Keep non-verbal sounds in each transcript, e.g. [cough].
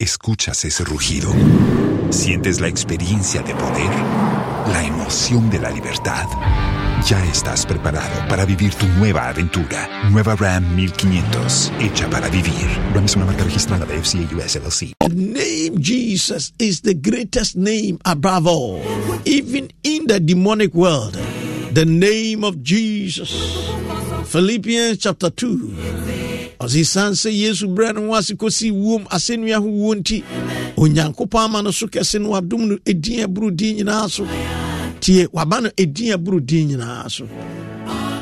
Escuchas ese rugido. Sientes la experiencia de poder, la emoción de la libertad. Ya estás preparado para vivir tu nueva aventura. Nueva Ram 1500, hecha para vivir. Ram es una marca registrada de FCA US LLC. Name Jesus is the greatest name above all. Even in the demonic world, the name of Jesus. Philippians chapter 2. Ɔse san sɛ yesu berɛ no ho ase kɔsii wuom asɛnnua ho wuo nti onyankopɔn ama no so kɛse no wadom no ɛdin aboro din nyinaa so. Tie waba no ɛdin aboro din nyinaa so.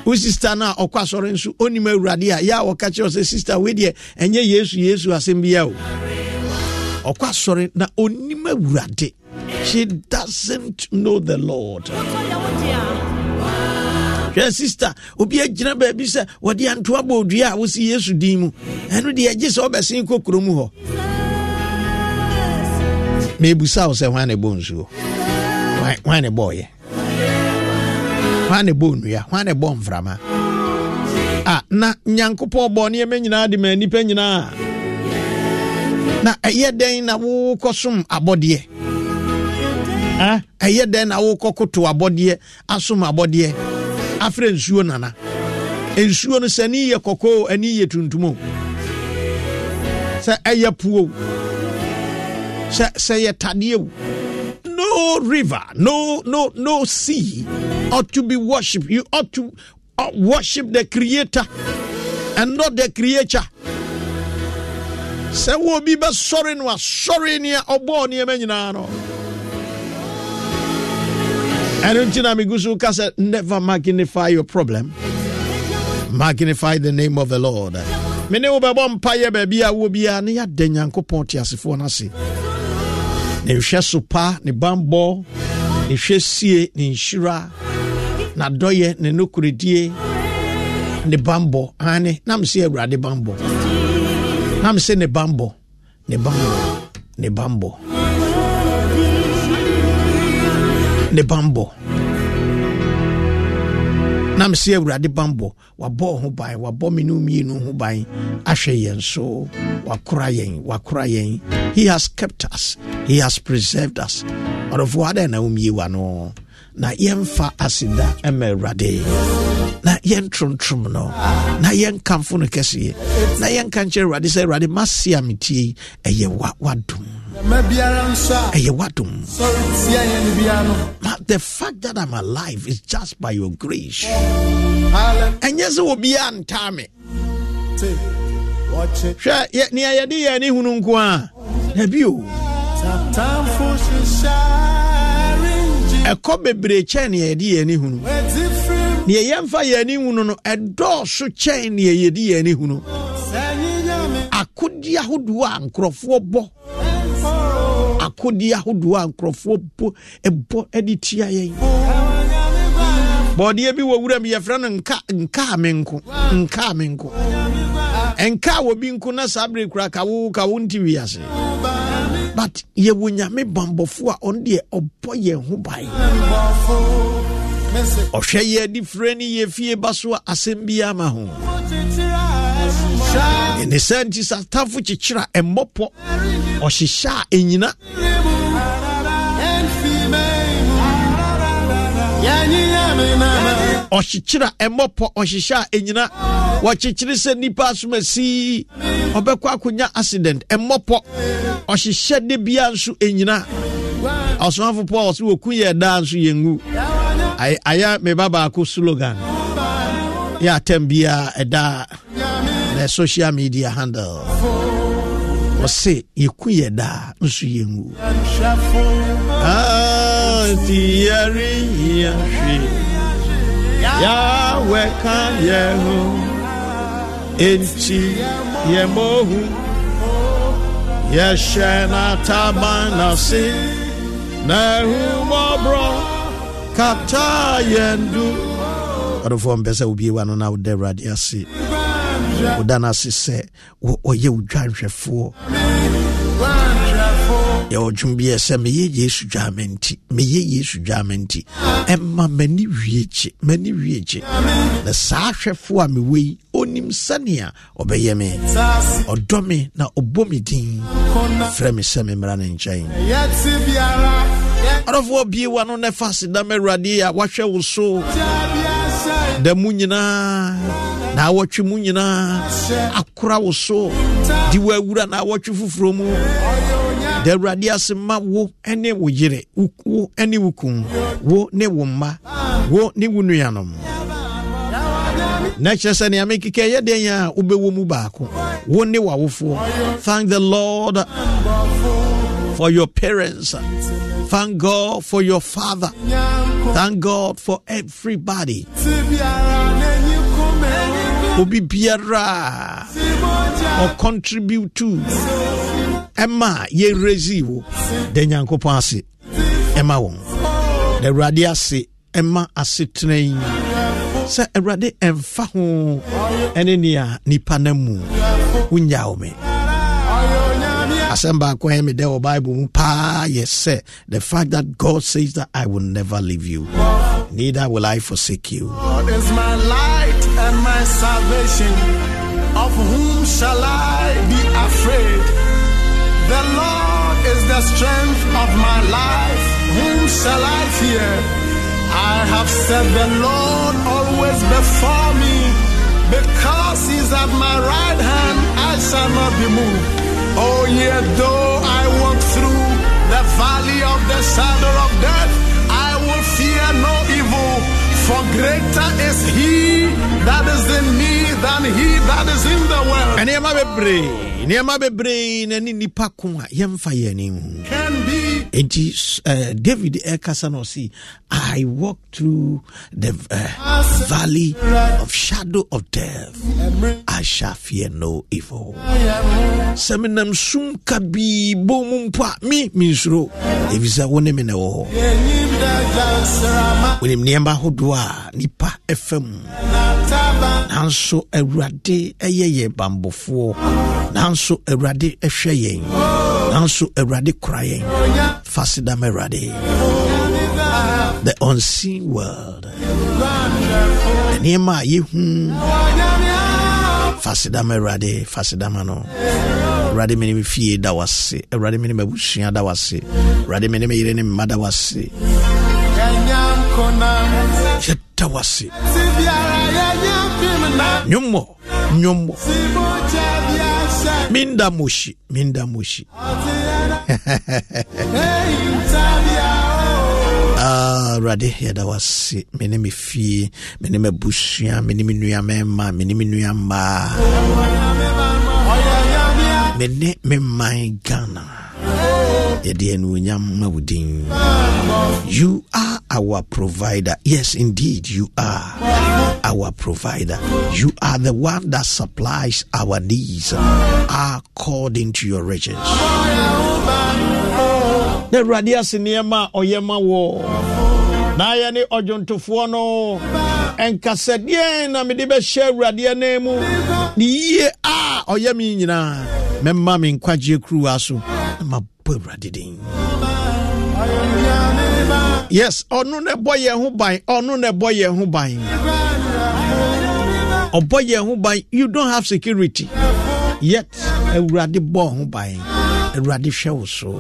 Wo sista no a ɔkɔ asɔre nso ɔnim awurade a yɛ wɔka kyerɛ sɛ sista wei deɛ ɛnyɛ yesu yesu asɛm bia o. Ɔkɔ asɔre na ɔnim awurade. She doesn't know the lord. Hwɛ sister obi agyina baabi sɛ wɔde antoa bɔ odua a wosi yesu din mu. Ɛno deɛ agye sɛ wobɛsen kɔ kurom hɔ. Mebusa wo sɛ hwan ne bɔ nsuo? Hwan ne bɔɔyɛ hwan ne bɔ nnua? Hwan ne bɔ mframa? A na nyankopɔn bɔ nneɛma nyinaa de ma nnipa nyinaa na ɛyɛ dɛn na wokɔ som abɔdeɛ? Ɛyɛ dɛn na wokɔ koto abɔdeɛ asom abɔdeɛ afrɛ nsuo nana. Nsuo no sɛ ani yɛ kɔkɔɔ ani yɛ tuntum sɛ ɛyɛ puo. Sɛ sɛ yɛ tadeɛ no river no no no sea ought to be worshipped you ought to uh, worship the creator and not the creature. Sɛ wo obi bɛsɔre no asɔre nea ɔbɔɔ nneɛma nyinaa no megu so ka sɛ never magnify your problem. Magnify the name of the lord. Mene wo bɛbɔ mpayɛ baabi a wɔ biara ne yɛada nyankopɔn teasefoɔ no ase ne nhwɛ so ne bambɔ ne hwɛ ne nhyira n'adɔyɛ ne nokoredie ne bambɔ ane nam sɛ awurade bambɔ nam sɛ ne bambɔ ne bambɔ ne bambɔ. Na mese awurade bambɔ wabɔ ho ban wabɔ me no mmienu ho ban ahwɛ yɛn so wakora yɛn wakora yɛn. He has kept us he has preserved us. Ɔdɔfoɔ adɛn na womie wa no? Na yɛmfa aseda ɛma awurade. Na yɛntrontrom no? Na yɛnkamfo no kɛseɛ na yɛnka nkyerɛ awurade sɛ awurade mase a metie ɛyɛ wa wadom wadom the fact that i'm alive is just by your grace. Ɛnyɛ sɛ obiaa ntaa me hwɛ nea yɛde yɛ ne hunu nko a nabio ɛkɔ bebree kyɛn nea yɛde yɛn ani hunu nea yɛmfa yɛn ani hunu no ɛdɔɔso kyɛn nea yɛde yɛn ani hunu akodi ahodoɔ a nkurɔfoɔ bɔ akodi ahodoɔ a nkurɔfoɔ bɔ ɛbɔ de tia yɛn. Bɔɔdeɛ bi wɔ wura mi yɛfrɛ no nka nka me nko nka me nko. Nka wɔ bi nko na saa bere kura kawo kawo nti wiase. But yɛwɔ nyame bambɔfo a ɔno deɛ ɔbɔ yɛn ho ban ɔhwɛ yɛ adi frɛ ne yɛ fie ba so a asɛm biara ma ho ɛne sɛ nti sɛ atamfo kyekyere a ɛmmɔpɔ ɔhyehyɛ a ɛnyina. Ɔkyekyere a ɛmmɔpɔ ɔhyehyɛ a ɛnyina. Wɔkyekyere sɛ nnipa asom asii ɔbɛkɔ akɔnya accident ɛmmɔpɔ ɔhyehyɛ de bia nso ɛnyina. Ɔsomafo pɔ ɔsɛ wɔku yɛ daa nso yɛngu. Ayɛ me ba baako slogan. Yɛ atam biaa ɛda na social media handle. Ɔse yɛku yɛ daa nso yɛngu nti ah, yɛreyia hwee yahwɛ ka yɛ ho. Enti yɛmɔhu yɛhyɛ n'ataban n'ase na ahumɔborɔ kata yɛn du ɔdɔfoɔ mpɛ wa no na woda awurade ase woda no ase sɛ ɔyɛ wo dwanhwɛfoɔ yɛwɔ dwom bi ɛ sɛ meyɛ yesu dwaama nti meyɛ yesu dwaama nti ɛma m'ani wie gye m'ani wie gye na saa hwɛfoɔ a mewɔ yi ɔnim sɛnea ɔbɛyɛ me. Ɔdɔ me na ɔbɔ me din. Frɛ me sɛ memmra ne nkyɛn. Ɔdɔfoɔ bie wa no na fa aseda ma awurade a wahwɛ wo so. Da mu nyinaa na awɔtwe mu nyinaa akora wo so. De wo awura na awɔtwe foforɔ mu. Da awurade ase ma wo ne wo yere wo ne wo kum wo ne wo mma wo ne wo nuanom. Na kyerɛ sɛ nea mekeka ɛyɛ dɛn a wobɛwɔ mu baako. Wo ne wawofoɔ thank the lord for your parents. Thank god for your father. Thank god for everybody obi biara or contribute to ɛma yɛresi wo. Da nyankopɔn ase ɛma wɔn awurade ase ɛma asetena yi sɛ awurade ɛmfa ho ɛne nea nipa no mu wonya wo me. Asɛm baako ɛ medɛ bible mu paa yɛ the fact that god says that i will never leave you neither will i forsake you. Light and my salvation. Of whom shall I be afraid? The Lord is the strength of my life. Whom shall I fear? I have set the Lord always before me. Because he's at my right hand, I shall not be moved. Oh, yet though I walk through the valley of the shadow of death, I will fear no. For greater is he that is in me than he that is in the world. nneɛma bebree nneɛma bebree na ne nipa ko a yɛmfa yɛn ani be enti uh, david ɛkasa ɔse i walk through the uh, valley of shadow of death. I shall fear no evil. Sɛ menam sum kabii bɔ mu mpo a me mensuro ɛfiri sɛ wo ne me ne wɔ hɔ. Wonim nneɛma ahodoɔ a nipa ɛfa nanso awurade ɛyɛ yɛ bambɔfoɔ nanso awurade ɛhwɛ yɛn. Nanso awurade kora yɛn. Fa seda ma awurade. The unseen world. Nneɛma a yɛhu fasedama awurade. Fasedama no awurade mene me fie da wase awurade mene mabusua da wase awurade mene me yere ne mma da wase yɛda wase nwommɔ nwommɔ minda moshi minda moshi awurade [laughs] ah, yɛda wase me ne me fie me ne m'abusua me ne me nua mɛma me ne me nua mmaa me ne me man ghana you are our provider. Yes indeed you are our provider. You are the one that supplies our needs according to your riches. Na awurade ase nneɛma a na ne ɔdwontofoɔ no ɛnkasadeɛ na mede bɛhyɛ awurade anan mu? Ne yie a ɔyɛ me nyinaa mɛma me nkwagyeɛ kuruwa so yes ɔno na ɛbɔ yɛn ho ban ɔno na ɛbɔ yɛn ho ban. Ɔbɔ yɛn ho ban you don't have security. Yet awurade bɔ ho ban. Awurade hwɛ wo so.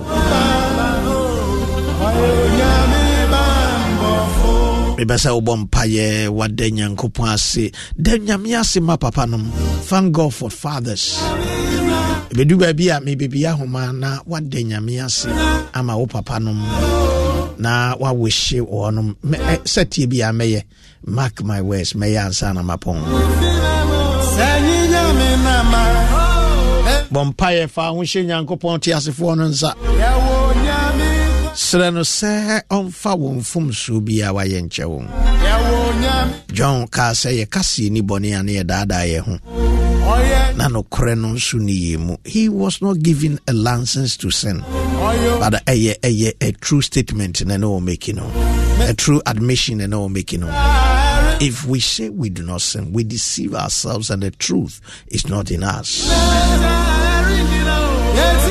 Mebɛ sɛ wobɔ mpayɛ wada nyankopɔn ase. Da nyame ase ma papa nom? Thank god for fathers ɛbɛdu baabi a mebɛbi ahoma na wada nyame ase ama wo papa nom na wawehye wɔnom sɛtie bi a mɛyɛ. Mark my words mɛyɛ ansa na mapɔn. Bɔ mpayɛ fa ho hyɛ nyankopɔn te asefoɔ no nsa. Serɛ no sɛ ɔmfa wo mfomsoɔ bi a wayɛ nkyɛ wo. John kaa sɛ yɛkaseɛ ni bɔne a ne yɛdaadaa yɛ ho Oh, na nokorɛ no nso ne yɛ mu. He was not given a license to sin. Oh, but ɛyɛ ɛyɛ a true statement na ne wɔ making no. A true admission na ne wɔ making no. If we say we do not sin we deceive ourselves and the truth is not in us.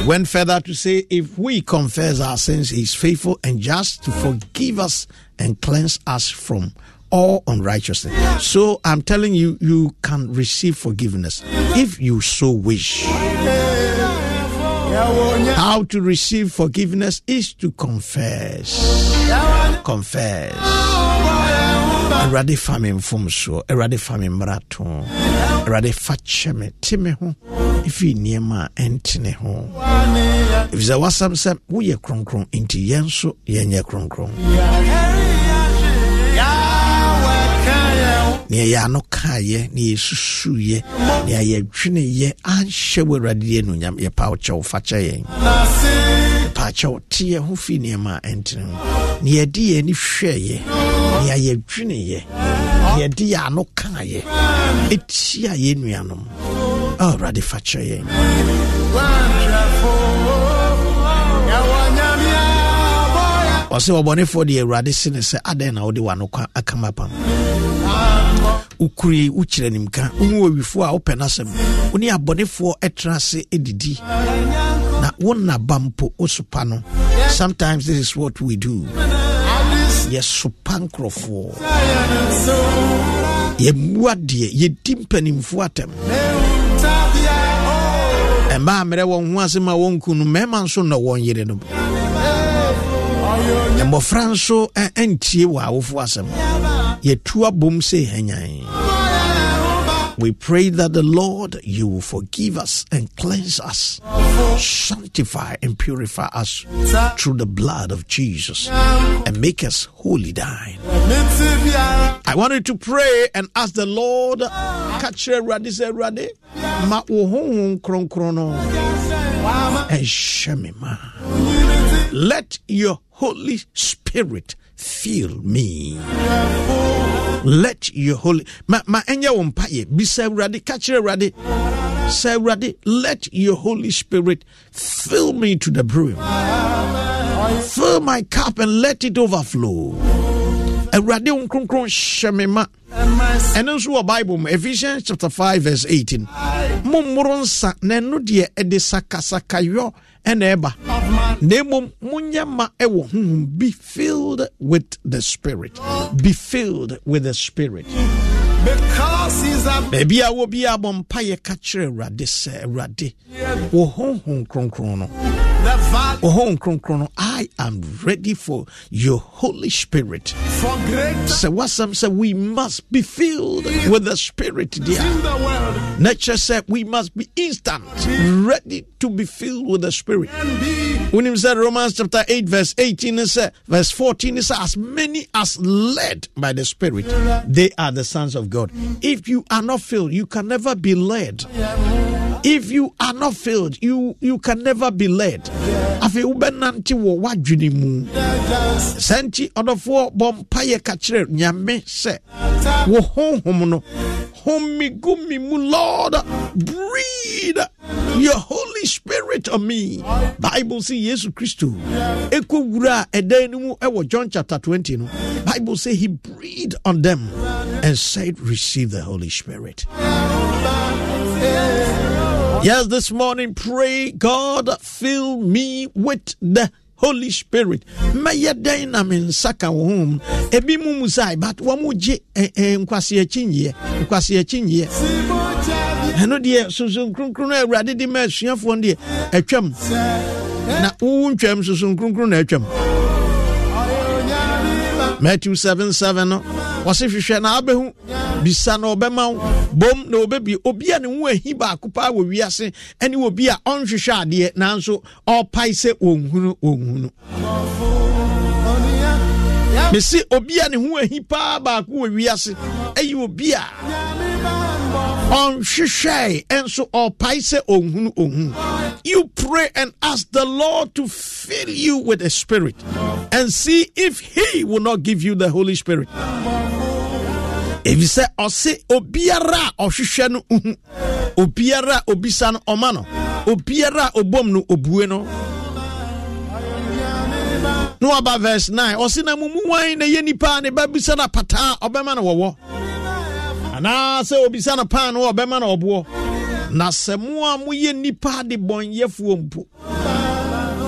He went further to say, if we confess our sins, he is faithful and just to forgive us and cleanse us from all unrighteousness. So I'm telling you, you can receive forgiveness if you so wish. How to receive forgiveness is to confess. Confess. awurade fa me mfomsoɔ awurade fa me mmarato awurade fa kyɛ me te me ho ɛfiri nneɛma a ɛntene ho ɛfiri sɛ wasɛm sɛ woyɛ kronkron enti yɛn nso nea yɛ ano kaeɛ ne yɛsusuyɛ nea yɛdweneyɛ anhyɛ wo awurade deɛ anuonyam yɛpa wo kyɛ fa kyɛ yɛn. Yɛpa kyɛ wo te yɛ ho firi nneɛma a ɛntene ho ne yɛde yɛ ani hwɛeɛ nea yɛdweneyɛ yɛde yɛ ano kaeɛ ɛtia yɛ nuanom. Awurade fa kyɛ yɛn ɔsɛ ɔbɔnefoɔ deɛ awurade se ne sɛ adɛn na wode wano akama pam wokure wokyerɛ nimka wohu awifoɔ a wopɛ no asɛm wo ne abɔnefoɔ ɛtena ase didi na wo mpo wosopa no. Sometimes this is what we do. Yɛsopa nkurɔfoɔ. Yɛmmua deɛ yɛdi mpanimfoɔ atɛm. Ɛmaa mmerɛ wɔn ho asɛm a wɔnku no mmarima nso na wɔn yere no mmɔfra nso antie wɔ awofoɔ asɛm yɛtu abom sɛ hanyan we pray that the Lord, you will forgive us and cleanse us, sanctify and purify us through the blood of Jesus, and make us holy thine. I wanted to pray and ask the Lord, catch ready, say ready, ma kron krono, and shemima. Let your Holy Spirit fill me. Let your holy ma ma ɛnyɛ wo mpayɛ bisa awurade ka kyerɛ awurade sɛ awurade let your holy spirit fill me to the brim. Fill my cup and let it overflow. Awurade wo nkronkron hyɛ ma. Ɛno bible ephesians chapter 5 verse 18 mommoro nsa na ɛno deɛ ɛde sakasakayɔ ɛna ɛba na mmom monyɛ ma ɛwɔ honhom be filled with the spirit. Be filled with the spirit. Baabi a wɔ bi abɔ mpayɛ ka kyerɛ awurade sɛ awurade wo honhom kronkron no honhom oh, kronkron i am ready for your holy spirit. Sɛ wasɛm sɛ we must be filled with the spirit dear. Na kyerɛ sɛ we must be instant ready to be filled with the spirit. Wonim sɛ romans chapter 8 verse 18 is verse 14 is as many as led by the spirit they are the sons of god. If you are not filled you can never be led if you are not filled you you can never be led. Afei wobɛnante wɔ w'adwene mu. Saa nti ɔdɔfoɔ bɔ mpayɛ ka kyerɛ nyame sɛ wo honhom no mu lord breathe your holy spirit on me. Bible sɛ yesu kristo ɛkɔ wura a ɛdan no mu ɛwɔ john chapter 20 no bible say he breathed on them and said receive the holy spirit Yes, this morning, pray, God, fill me with the Holy Spirit. Mɛyɛ dɛn na me nsa ka wo ho ebi mu mu sae but wɔn mo gye nkwasi akyi nyɛ nkwasi akyi nyɛ ɛno deɛ sunsun kronkron a awurade de ma asuafoɔ no deɛ atwam na wowu ntwam sunsun na atwam matthew 7 7 no. Wɔse hwehwɛ na abɛhu bisa na ɔbɛma wo. Bom na ɔbɛbie obi a ne ho ahi baako paa wɔ wiase ɛne obi a ɔnhwehwɛ adeɛ nanso ɔpae sɛ ɔnhunu ɔnhunu mesi obi a ne ho ahi paa baako wɔ wiase ɛyɛ obi a ɔnhwehwɛe ɛnso ɔpae sɛ ɔnhunu you pray and ask the lord to fill you with the spirit and see if he will not give you the holy spirit. Ɛfisɛ ɔse obiara a ɔhwehwɛ no obiara a obisa no ɔma no. Obiara a obom no obue no. Na waba verse 9 ɔse na mumu wan na yɛ nipa a ne ba bisa no ɔbɛma no wɔwɔ anaasɛ obisa no paa no ɔbɛma no ɔboɔ. Na sɛ mo a moyɛ nipa de bɔnyɛfoɔ mpo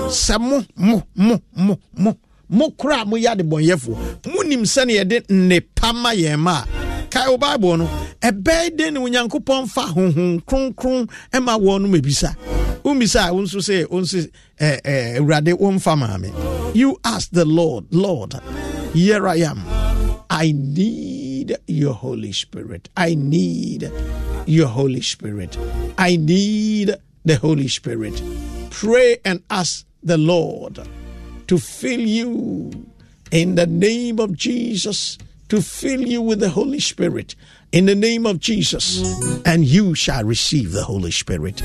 sɛ mo mo mo mo mo mo kora a moyɛ adebɔnyɛfoɔ monim sɛne yɛde nnepa ma yɛn ma a kae wo bible no ɛbɛɛ den ne onyankopɔn fa honhom kronkron ma wɔ no mabisa wommisa a wo nso sɛ wo awurade womfa maame. You ask the lord lord here i am. I need your holy spirit i need your holy spirit i need the holy spirit pray and ask the lord to fill you in the name of jesus to fill you with the Holy Spirit in the name of Jesus, and you shall receive the Holy Spirit.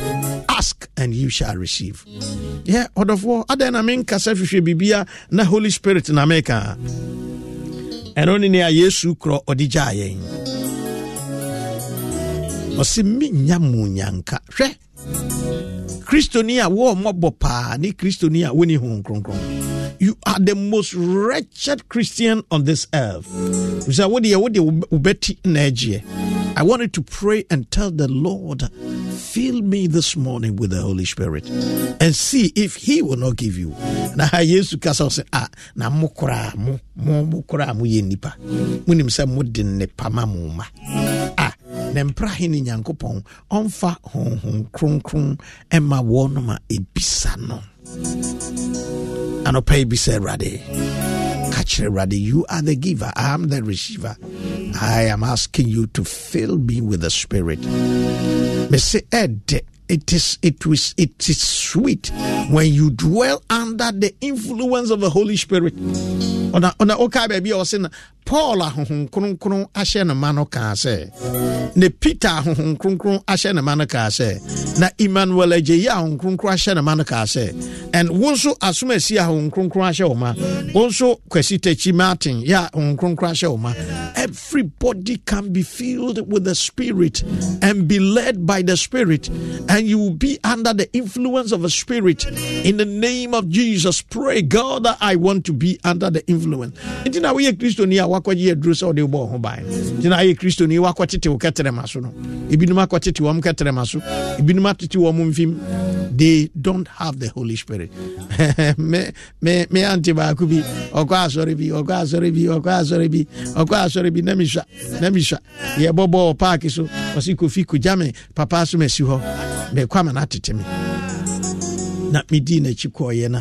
Ask and you shall receive. Yeah, for other na men kasa hwehwɛ bibia na Holy Spirit na meka. Ɛno ne nea yesu korɔ ɔde gyaa yɛn ɔse menya mu nyanka hwɛ kristoni a wɔɔ paa ne kristoni a wɔni honhom kronkron you are the most wretched Christian on this earth. I wanted to pray and tell the Lord, fill me this morning with the Holy Spirit and see if He will not give you. Na Yesu kasa say ah na mo mo mo kora mo ye nipa. Munim sɛ mo de nipa ma. Ah na mpra he ne nyankopɔn ɔmfa honhom kronkron ɛma wɔn ma ebisa no anɔpa yi bi sɛ awurade ka kyerɛ awurade you are the giver. I am the receiver. I am asking you to fill me with the spirit. Mese ɛdɛ it is it was it is sweet when you dwell under the influence of the holy spirit. Ɔna ɔka baabi a ɔsɛ na paul ahohom kronkron ahyɛ ne ma no kaa sɛ na peter ahohom kronkron ahyɛ ne ma no kaa sɛ na emmanuel agyeyi ahohom kronkron ahyɛ ne ma no kaa sɛ and wo nso asom asi ahohom kronkron ahyɛ wo ma wo nso kwasi takyi martin yɛ ahohom kronkron ahyɛ wo ma. Everybody can be filled with the spirit and be led by the spirit and you will be under the influence of a spirit. In the name of jesus pray god that i want to be under the influence wakɔgye aduro sɛ wode wobɔ wo ho ban nti na ayɛ kristoni wakɔtete wo kɛtrɛma so no. Ebinom akɔtete wɔm kɛtrɛma so. Ebinom atete wɔm mfim. They don't have the holy spirit. [laughs] Me me ante baako bi ɔkɔ asɔre bi ɔkɔ asɔre bi ɔkɔ asɔre bi ɔkɔ asɔre bi na mehwa na mehwa yɛbɔ bɔɔ paake so ɔse kofi kogya me papa so masi hɔ. Mekɔ ama no atete me. Na medii n'akyi kɔɔyɛ na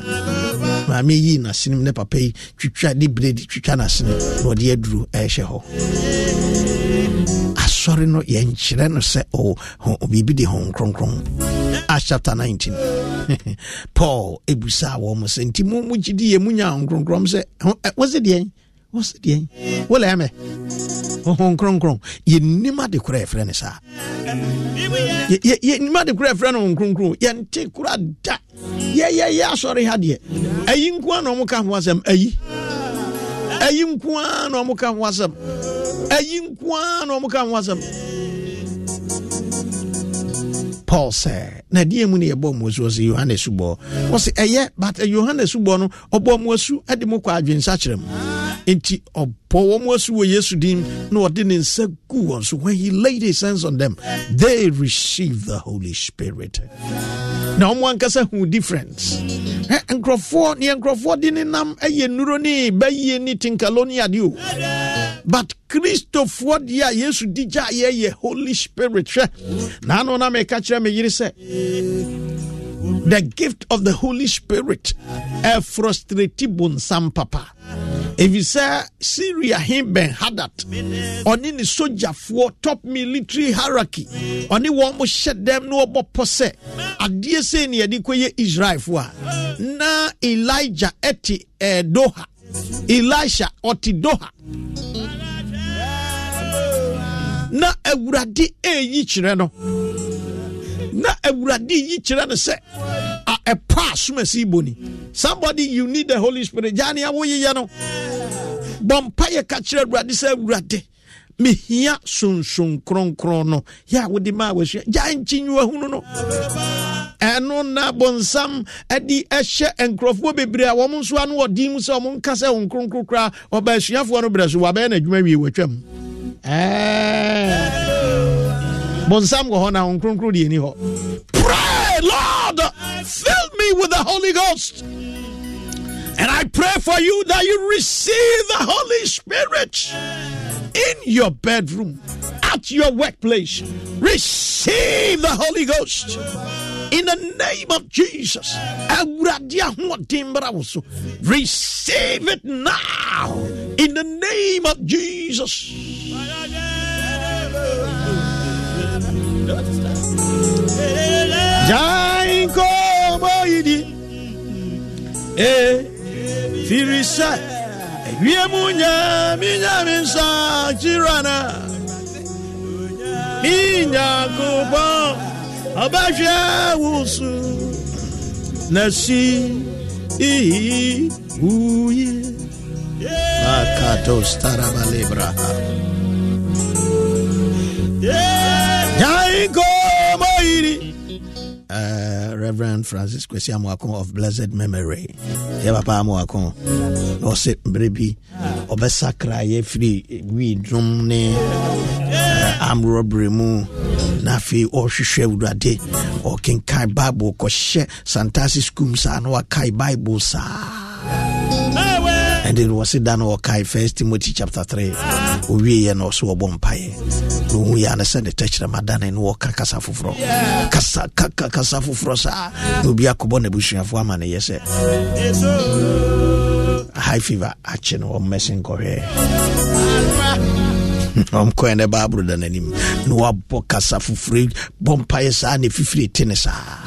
maame yii n'asenem ne papa yi twitwa de biredi twitwa n'asene na ɔde aduro ɛhyɛ hɔ. Asɔre no yɛnkyerɛ no sɛ biribi de ho nkronkron Acts chapter 19 paul ebusaa wɔ mo sɛ nti mo mo gyidi yɛ munya ho nkronkron sɛ ho- ɛ, wɔse deɛn wɔse deɛn wolɛ mɛ ho nkronkron yɛnim ade korɔ yɛfrɛ ne saa. Yɛ- yɛ- yɛnim ade korɔ yɛfrɛ no ho nkronkron yɛnte kora da yɛyɛyɛ asɔre ha deɛ ayi nko a na ɔmo ka ho asɛm ayi. Ayi nko a na ɔmo ka ho nko a na ɔmo ka ho paul sɛ na deɛ mu ne yɛbɔ mo asu ɔsɛ yohane subɔ ɔsɛ ɛyɛ but yohane subɔ no ɔbɔ mo asu de mo kɔ adwensakyerɛ mu. Enti ɔbɔ wɔ mo asu wɔ yesu din na ɔde ne nsa gu wɔn so. When he laid his hands on them they received the holy spirit na ɔmo ankasa hu difference. Nkurɔfoɔ neɛ nkurɔfoɔ de ne nam ɛyɛ nnuro ne bɛyie ne tinkalo ne ade o. But kristofoɔ deɛ a yesu di gya yɛyɛ holy spirit hwɛ. Naano na meka kyerɛ me yere sɛ the gift of the holy spirit ɛfrustrate bonsam papa ɛfiri sɛ syria he ben hadat ɔne ne sogyafoɔ top military hierarchy ɔne wɔn mo hyɛ dɛm na wɔbɔ pɔ sɛ adeɛ sei ne yɛde kɔyɛ israelfoɔ a na elijah ɛte eh, doha. Elisha ɔte doha. Na awurade ɛyi kyerɛ no. Na awurade yi kyerɛ no sɛ a- ɛpa asomasi boni somebody you need the holy spirit. Gyaa ne awoyeyɛ no bɔ mpa yɛ ka kyerɛ awurade sɛ awurade mehia sonson kronkron no. Yɛ a wode maa wasua gyae nkyinwahunu no ɛno na bonsam de ɛhyɛ nkurɔfoɔ bebree a wɔn nso ano wɔ din mu sɛ wɔn nka sɛ wɔn kronkron koraa ɔba asuafoɔ no brɛ so wabɛyɛ n'adwuma. Bonsam wɔ hɔ na wɔn kronkron deɛ ni hɔ pray lord fill me with the holy ghost and i pray for you that you receive the holy spirit in your bedroom, at your workplace. Receive the Holy Ghost in the name of Jesus. Receive it now in the name of Jesus. Jainko boyidi. Eh, firisa. Wiemu nyami nyami nsa kirana. Minya kubon. Ọbahwẹ wusu. Nasi ihi uye. Makato starabalebra. Jainko boyidi. uh, Reverend Francis Kwesi Amoako of blessed memory. Yɛ papa Amoako na ɔsɛ mmerɛ bi ɔbɛsakra yɛfiri wiidwom ne. Uh, amrɔberɛ mu. Na afei ɔrehwehwɛ awurade ɔkenkan bible kɔhyɛ santase skum saa na wakae bible saa then wɔse da no ɔkae first timothy chapter 3 ɔwieɛ na ɔso ɔbɔ mpaeɛ na ɔhu yɛ ne sɛ ne tɛkyerɛma dane na wɔka kasa foforɔ kasa kaka kasa foforɔ saa na obi akɔbɔ n'abusuafoɔ ama ne yɛ sɛ high fever akye no ɔmmɛse nkɔhwɛ ɔmkɔɛ ne baaboro da n'anim na wabɔ kasa foforɔ bɔ mpaeɛ saa ne fifiri te ne saa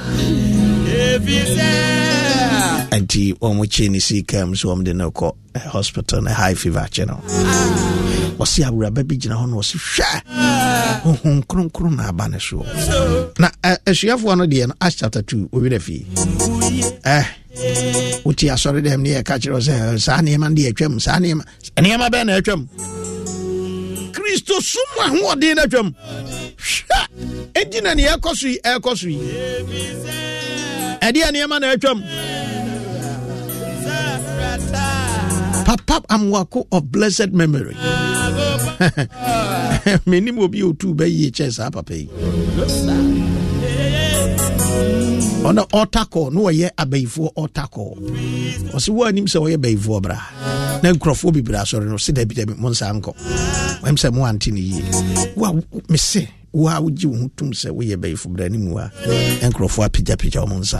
nti ɔmo kye ne sii kam so ɔmde no kɔ eh, hospital na high fever akye no ɔse awuraba bi gyina hɔ na ɔse hwɛ honhom kronkron na aba ne soɔ na eh, asuafoɔ no deɛ no acts chapter 2 ɔwerɛ fie eh, wotie asɔre dɛm ne yɛka kyerɛ wo sɛ saa nneɛma deɛ atwam saa nneɛma nneɛma bɛɛ na atwam kristo som ahoɔden no atwam hwɛ ɛnti na ne ɛkɔ so yi ɛkɔ so yi ɛdeɛ nneɛma na atwam papa pap amwako of blessed memory. [laughs] Menim obi otu bɛyie kyɛ saa papa yi. Ɔna ɔtakɔ na wɔyɛ abayifoɔ ɔtakɔ ɔsɛ wo anim sɛ wɔyɛ bayifoɔ bra. Na nkurɔfoɔ bebree asɔre no sɛ dabi dabi mo nsa nkɔ wam sɛ mo ante no yie wo mese wo a wogye wo ho tom sɛ woyɛ bayifo bra ne mu a nkurɔfoɔ apagyapagya ɔmo nsa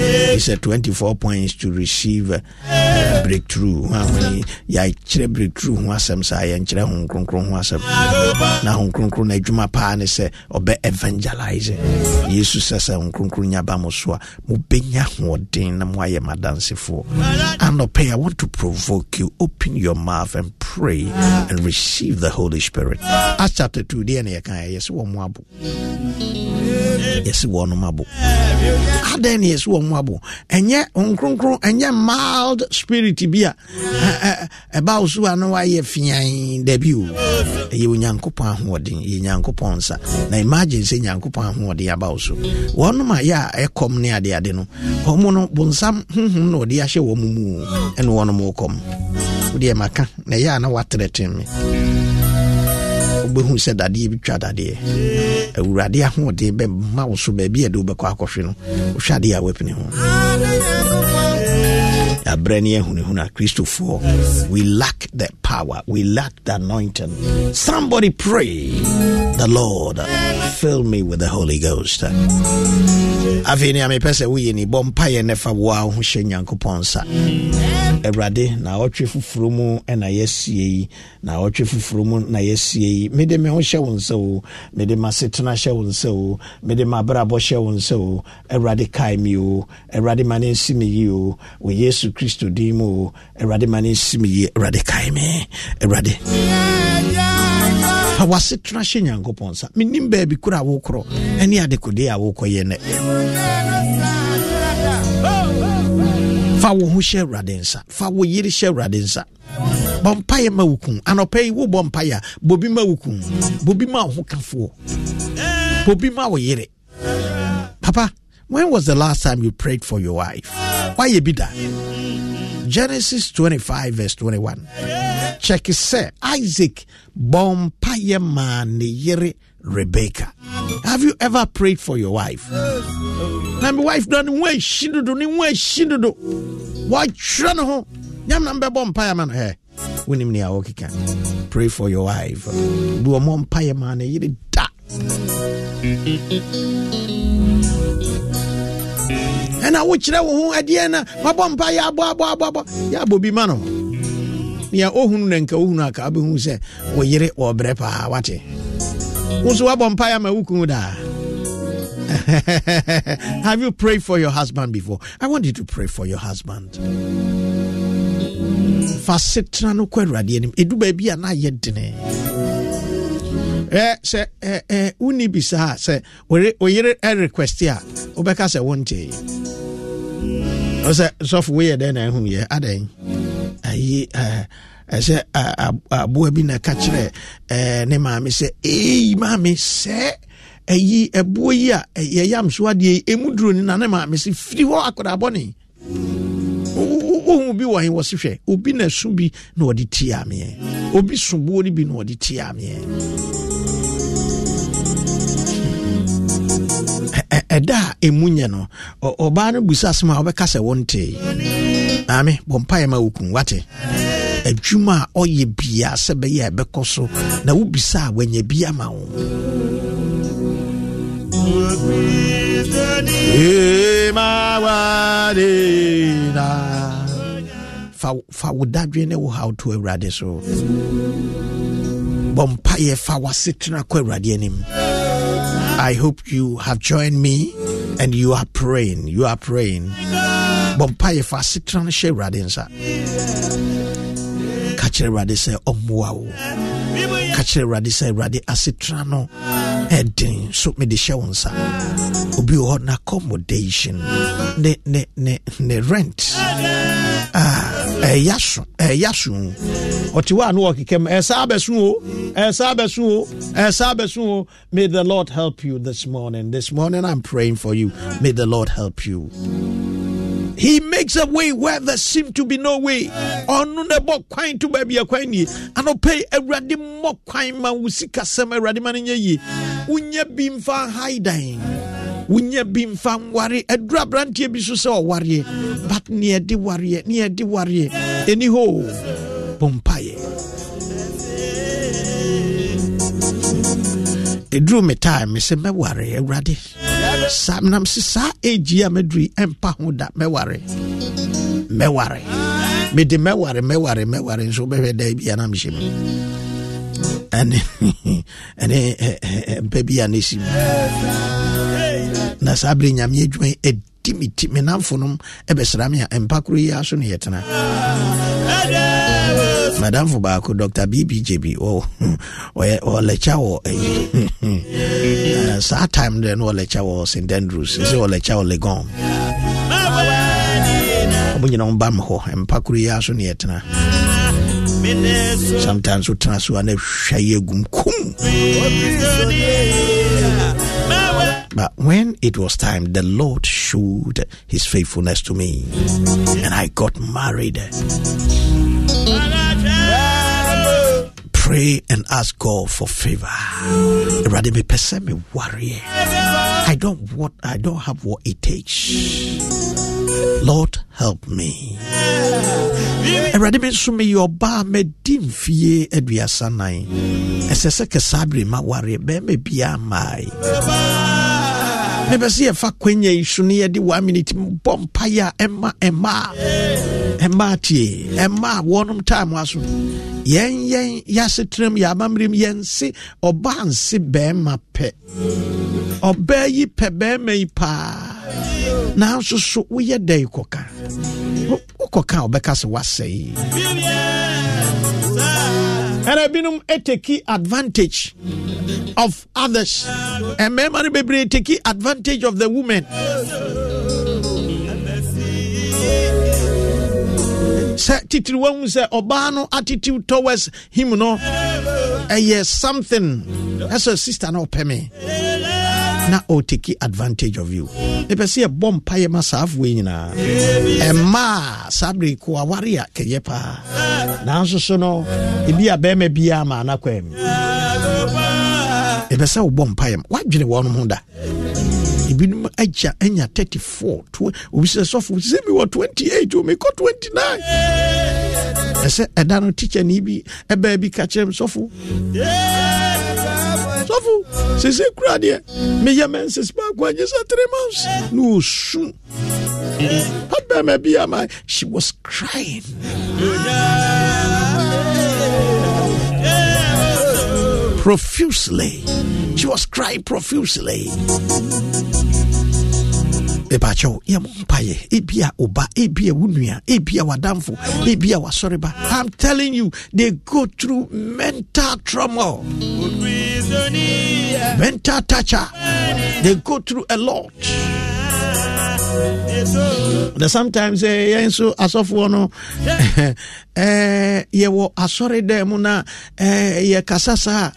He said 24 points to receive uh, breakthrough. Ahoni yɛakyerɛ breakthrough. Ho asɛm saa yɛnkyerɛ ho nkronkron ho asɛm na ho nkronkron no adwuma paa ne sɛ ɔbɛ evangelize. Yesu sɛ sɛ ho nkronkron nya ba mo so a mobɛnya hoɔden na moayɛ madansefoɔ anɔpɛ i want to provoke you. Open your mouth and pray and receive the holy spirit. Acts chapter 2 deɛ ne yɛka yɛsɛ wɔ mo abo yɛsɛ wɔ nom abo adɛn ne yɛsɛ wɔ mo abo ɛnyɛ nkronkron ɛnyɛ mild spirit bi a ɛba wo so a na wayɛ fian dabi o. Ɛyɛ onyankopɔn ahoɔden yɛ nyankopɔn nsa. Na imagine sɛ nyankopɔn ahoɔden aba wo so. Wɔnom a yɛ a ɛkɔm ne adeade no ɔmo no bonsam honhom na ɔde ahyɛ wɔ mu mu o, ɛne wɔnom wokɔm. Wodeɛ maka na ɛyɛ a na watrɛten me wobɛhu sɛ dadeɛ bi twa dadeɛ. Awurade ahoɔden bɛma wo so baabi a ɛde wobɛkɔ akɔhwe no. Wohwɛ adeɛ a woapini ho we lack the power. We lack the anointing. Somebody pray. The lord fill me with the holy ghost. Afei nea mepɛ sɛ ni bɔ mpayɛ ne fa woa wo ho hyɛ nyankopɔn nsa awurade na ɔtwe foforɔ mu ɛna yɛasie na ɔtwe foforɔ mu na yɛasie yi mede me ho hyɛ wo nsa o mede masetena hyɛ wo nsa o mede mabrabɔ hyɛ wo nsa o awurade kae me o awurade ma ne nsi yi o wɔ yesu kristo din mu o. Awurade ma ne nsi me yi awurade kae me. Awurade. Fa wasetena hyɛ nyankopɔn nsa. Menim baabi koro a wokorɔ. Ɛne adekode a wokɔyɛ nɛ fa wo ho hyɛ awurade nsa. Fa wo yere hyɛ awurade nsa. Bɔ mpayɛ ma wo kun. Anɔpɛ yi wobɔ mpayɛ a bobi ma wo bobi ma wo ho kafoɔ. Bobi ma wo yere. Papa when was the last time you prayed for your wife? Why you be da genesis 25 verse 21 check sɛ isaac bɔ mpayɛ maa ne yere rebecca. Have you ever prayed for your wife? Me wife no ne ho ahyi dodo ne ho ahyi dodo wɔatwerɛ ne ho nyam na mbɛbɔ mpaeɛ ma no ɛ wonim nea wɔkeka pray for your wife. Bi ɔmɔ mpaeɛ ma ne yere da ɛna wokyerɛ wo ho ɛdeɛ na wabɔ mpa yɛ abɔ abɔ abɔ abɔ yɛ abɔ bi ma no. Nea ɔhunu na nka wohunu aka wobɛhu sɛ wo yere wɔbrɛ paa wate. Wo so wabɔ mpa yɛ ama wokum daa. [laughs] Have you prayed for your husband before? I want you to pray for your husband. fa setena no kɔ awurade anim. Ɛdu baabi a na ayɛ dene. Sɛ wonni bisaa sɛ oyere request a wobɛka sɛ wontee sɛ sɔfo woyɛ dɛn na ɛhuyɛ adɛn? Ayi ɛsɛ aboa bi na ka kyerɛ ne maame sɛ ei maame sɛ ɛyi ɛboɔ yi a yɛyam so adeɛ ɛmu duro ni na ne maame sɛ firi hɔ akɔdabɔne wohu bi wɔ he? Wɔ se hwɛ obi na su bi na ɔde tia meɛ obi soboɔ no bi na ɔde tia meɛ ɛda a ɛmu nyɛ no ɔbaa no busa asɛm a wɔbɛka sɛ wontee maame bɔ mpaeɛ ma wokum wate. Adwuma a ɔyɛ biaa sɛ bɛyɛ a ɛbɛkɔ so na wobisa a wanya bi ama wo. Fa wo dadwe ne wo haw to awurade so. Bɔ mpayɛ fa wasetena kɔ awurade anim. I hope you have joined me and you are praying. You are praying. Bɔ mpayɛ fa asetena no hyɛ awurade nsa. Ka kyerɛ ka kyerɛ awurade sɛ awurade asetena no ɛden so mede hyɛ wo nsa obi wɔ hɔ na accommodation. Ne ne ne ne rent. Ɛya so ɛya so ɔte hɔ a no wɔkekam ɛsa abɛso o ɛsa abɛso o ɛsa abɛso o may the lord help you this morning. This morning i'm praying for you. May the lord help you he makes a way where there seem to be no way. Ɔno na ɛbɔ kwan to baabi akwan nie anɔpɛ awurade mmɔ kwan ma wo sikasɛm awurade ma no nyɛ yie wonya bi mfa haidan wonya bi mfa so sɛ ɔwareɛ but ne ɛde wareɛ ne ɛde wareɛ ɛni hɔ mpayɛ ɛduru me time me sɛ mɛware awurade saa nam se saa agi a maduri ɛmpa ho da mɛware mɛware mede mɛware mɛware mɛware nso wobɛhwɛ da bia na mehyɛ mu ɛne ɛne mpa bi a ne si mu na saa berɛ nyame adwuma ɛdi me ti me namfonom ɛbɛsra me a ɛmpa koro yi aso ne yɛtena madamfo baako dr bbjb ɔlɛkya wɔ saa time dɛ no ɔlɛkya wɔ st andrews sɛ ɔlɛkya wɔ legon ɔmo nyina ɔmba me hɔ mpa koro yi aso ne sometimes oh, wotena so a na hwa yi agum kum when it was time, the Lord showed his faithfulness to me, and I got married. Pray and ask God for favor. Rather person me warrior. I don't what I don't have what it takes. Lord help me. Awurade me nso meyɛ ɔbaa madi mfie aduasa nan mmae mepɛ sɛ yɛfa kwanya yi so ne yɛde one minute bɔ mpayɛ a ɛma ɛmaa ɛmaa tie ɛmaa wɔnom time aso yɛn yɛn yɛasetrɛm yɛ amammerɛm yɛnse ɔbaa nse bɛrima pɛ. Ɔbaa yi pɛ bɛrima yi paa. Nanso so woyɛ dɛn kɔka? Wokɔka a wobɛka sɛ woasɛe ɛna binom take advantage of others. Mmarima no bebree take advantage of the women. Sɛ titiri wahu sɛ ɔbaa no attitude towards him no? Eh, Ɛyɛ something. Ɛsɛ sister na ɔpɛ me na ɔtake advantage of you. Mepɛ sɛ yɛbɔ mpayɛ ma saafoɔ nyinaa. Ɛma a saa bere ko aware a kɛyɛ paa. Nanso so no ebi a bɛrima biaa ma anakwan mu. Ɛpɛ sɛ wobɔ mpayɛ ma woadwene wɔnom ho da. Ebinom agya anya 34 obi sɛ sɔfo sɛ mewɔ 28 o mekɔ 29 ɛsɛ ɛda no ne bi ɛbaa bi ka kyerɛ m sɔfo sɔfo sɛsɛ kura deɛ meyɛ baako sɛ 3 months na ɔsu Abema Biama, she was crying. Profusely. She was crying profusely. Mepakyɛw yɛ mo ebia oba ebia wo nua ebia wadamfo ebia wasɔreba. I'm telling you they go through mental trauma. Mental torture. They go through a lot na sometimes eh, yɛn nso asɔfoɔ no [laughs] eh, yɛwɔ asɔre dɛ mu na eh, yɛkasa saa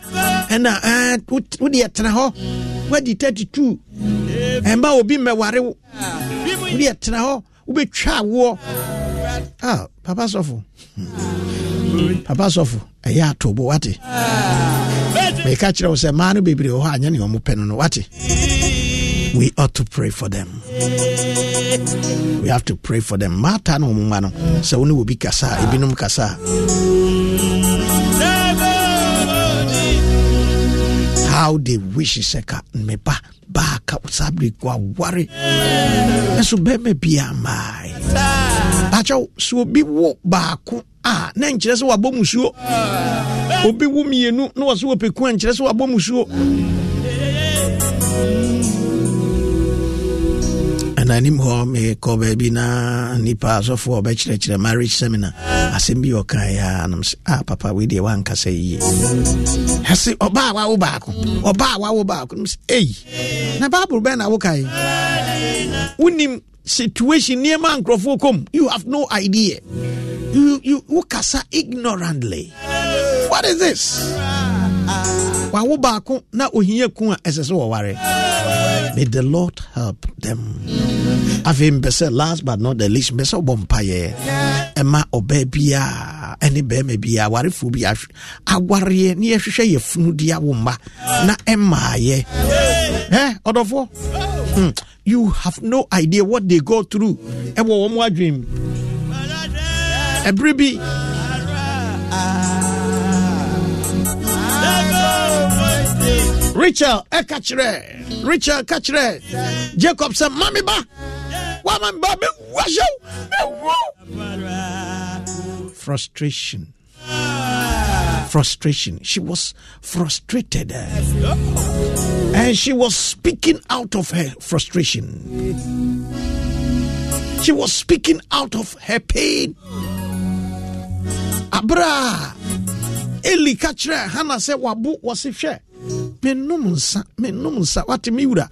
ɛna eh, wode yɛtena hɔ wadi 32 ɛmma obi mmɛware wo wode yɛtena hɔ wobɛtwa awoɔ ah, papa sɔfo papa sɔfo ɛyɛ atobo wate. Meka kyerɛ wo sɛ maa no bebree wɔ hɔ anyɛ ne ɔmo pɛ no no wate. We ought to pray for them. We have to pray for them. Mata no kasa kasa how they wish sɛ ka meba baaka saa bere kɔ aware ɛso bɛrima a na nkyerɛ obi wo mmienu na wɔ ɛna anim hɔ mekɔ baabi na nipa asɔfoɔ ɔbɛkyerɛkyerɛ marriage seminar. Asɛm bi ɔkaeɛ a nam sɛ a papa wei deɛ wankasa yie? Ɛse ɔbaa wawo baako ɔbaa wawo baako nam sɛ ei na bible bɛn na wokae? Wonim situation nneɛma nkurɔfoɔ kom. You have no idea. You, you wokasa ignorantly. What is this wawo baako na ohia ku a ɛsɛ sɛ wɔware. May the lord help them. Afei mpɛ sɛ last but not the least mpɛ sɛ wobɔ mpayɛ ɛma ɔbaa biaa ɛne bɛrima biaa awarefoɔ bi awareɛ ne yɛhwehwɛ yɛ funu awo mma na ɛmaayɛ ɛ ɔdɔfoɔ? Hmm. you have no idea what they go through. Ɛwɔ wɔ mo adwene mu. Ɛberɛ bi rachel ɛka kyerɛ rachel ka jacob sɛ mame ba me ba mewu frustration. Frustration. She was frustrated. And she was speaking out of her frustration. She was speaking out of her pain. Abra eli ka hana sɛ wabo wɔse hwɛ menom nsa menom nsa. Wate me wura.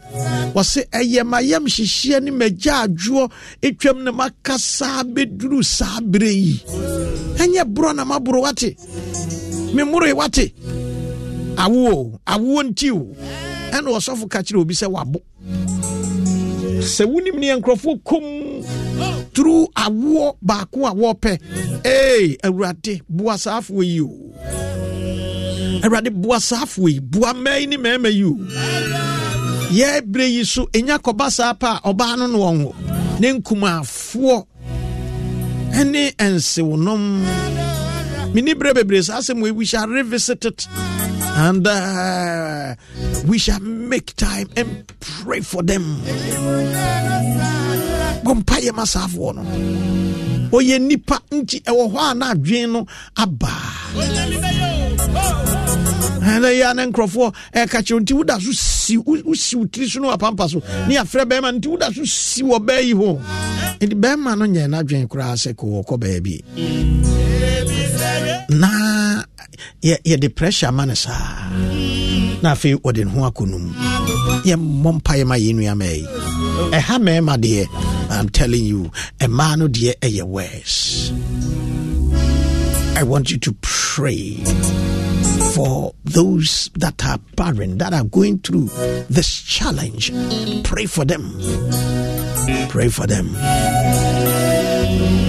Wɔse ɛyɛ mayam hyehyeɛ ne magya adwoɔ. Ɛtwam ne maka saa bɛduru saa berɛ yi. Ɛnyɛ borɔ na maboro wate. Memoroe wate. Awoɔ awoɔ nti o. Ɛna ɔsɔfo ka kyerɛ obi sɛ wabo. Sɛ wonim ne nkurɔfoɔ kom turu awoɔ baako a wɔpɛ. Ee awurade boa saa afoɔ yi o awurade boa saa afoɔ yi boa mmaa yi ne mmarima yi o. Yɛ berɛ yi so ɛnya kɔba saa pa a ɔbaa no no wɔn ho ne nkumaafoɔ ne nsewonom meni berɛ bebree saa asɛm wei we shall revisit it and uh, we shall make time and pray for them. Bɔmpayɛ ma saafoɔ no. Ɔyɛ nipa nti ɛwɔ hɔ a na adwene no abaa ɛnɛ yɛ ne nkurɔfoɔ ɛka kyerɛ nti woda so si wosi wo tiri so no wapampa so ne yɛafrɛ bɛrima nti woda so si wɔ bɛɛ yi ho. Nti bɛrima no nyɛ n'adwene koraa sɛ kɔ wɔkɔ baabi. Na yɛde pressure ma no saa. Na afei ɔde ne ho akɔ no mu yɛmmɔ mpayɛ ma yɛ nnuama yi. Ɛha mmarima deɛ i'm telling you ɛmaa no deɛ ɛyɛ worse. I want you to pray for those that are barren, that are going through this challenge. Pray for them. Pray for them.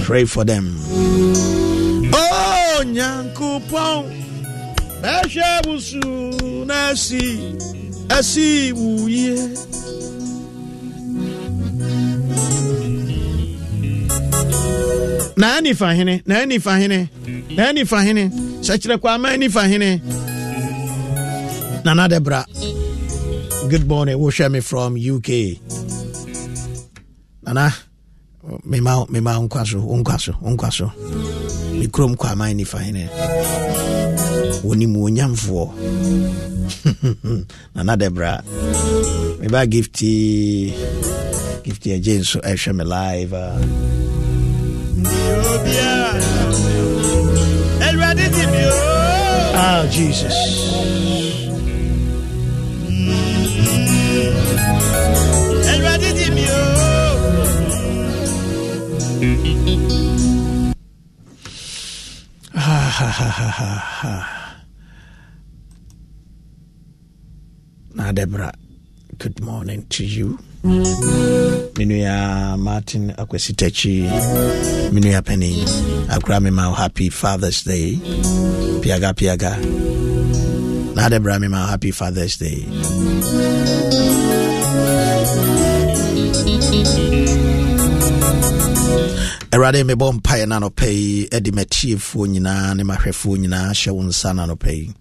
Pray for them. Oh, Nyankopon. Bɛhwɛ busu na asi. Na nifa hene, na nifa hene, na nifa hene. Sɛkyerɛ kwama nifa hene. Nana Debra. Good morning. Wohwɛ me from UK. Nana, mema mema nkwa so wonkwa so wonkwa so me kurom kɔ aman nifa hene wɔnim onyamfoɔ [laughs] nana debra meba gifty gifty agye nso ɛhwɛ me live uh. [laughs] Ah, Jesus. Now, Deborah, good morning to you. Minuya Martin Akwesitachi, Minuya Penny, Akrami Mau Happy Father's Day, Piaga Piaga. Now, Deborah Mau Happy Father's Day. awurade mebɔ mpaeɛ no anɔpɛ yi de matiefoɔ nyinaa ne mahwɛfoɔ nyinaa hyɛ wo nsa no anɔpɛ yi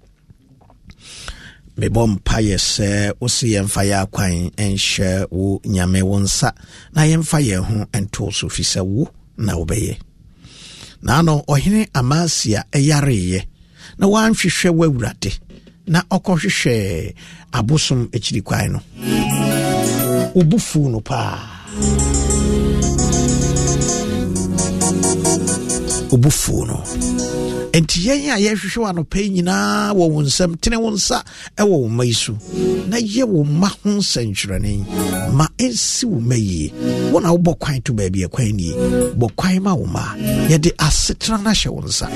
mebɔ mpaeɛ sɛ wo se yɛmfa yɛ akwan nhyɛ wo nyame wo nsa na yɛmfa yɛn ho nto so fi sɛ wo na wobɛyɛ. Naano ɔhene amasia ɛyareeɛ na woanhwehwɛ w'awurade na ɔkɔhwehwɛ abosom akyiri kwan no. Wobu fuu no paa. Obufuo no. Enti yɛn a yɛhwehwɛ w anɔpɛ yi nyinaa wɔ wo nsɛm tene wo nsa ɛwɔ wo mma yi so. Na yɛ wo mma ho nsɛnkyerɛne ma ɛnsi wo mma yie. Wo wobɔ kwan to baabi ɛkwan nie. Bɔ kwan ma wo mma. Yɛde asetena no ahyɛ wo nsa.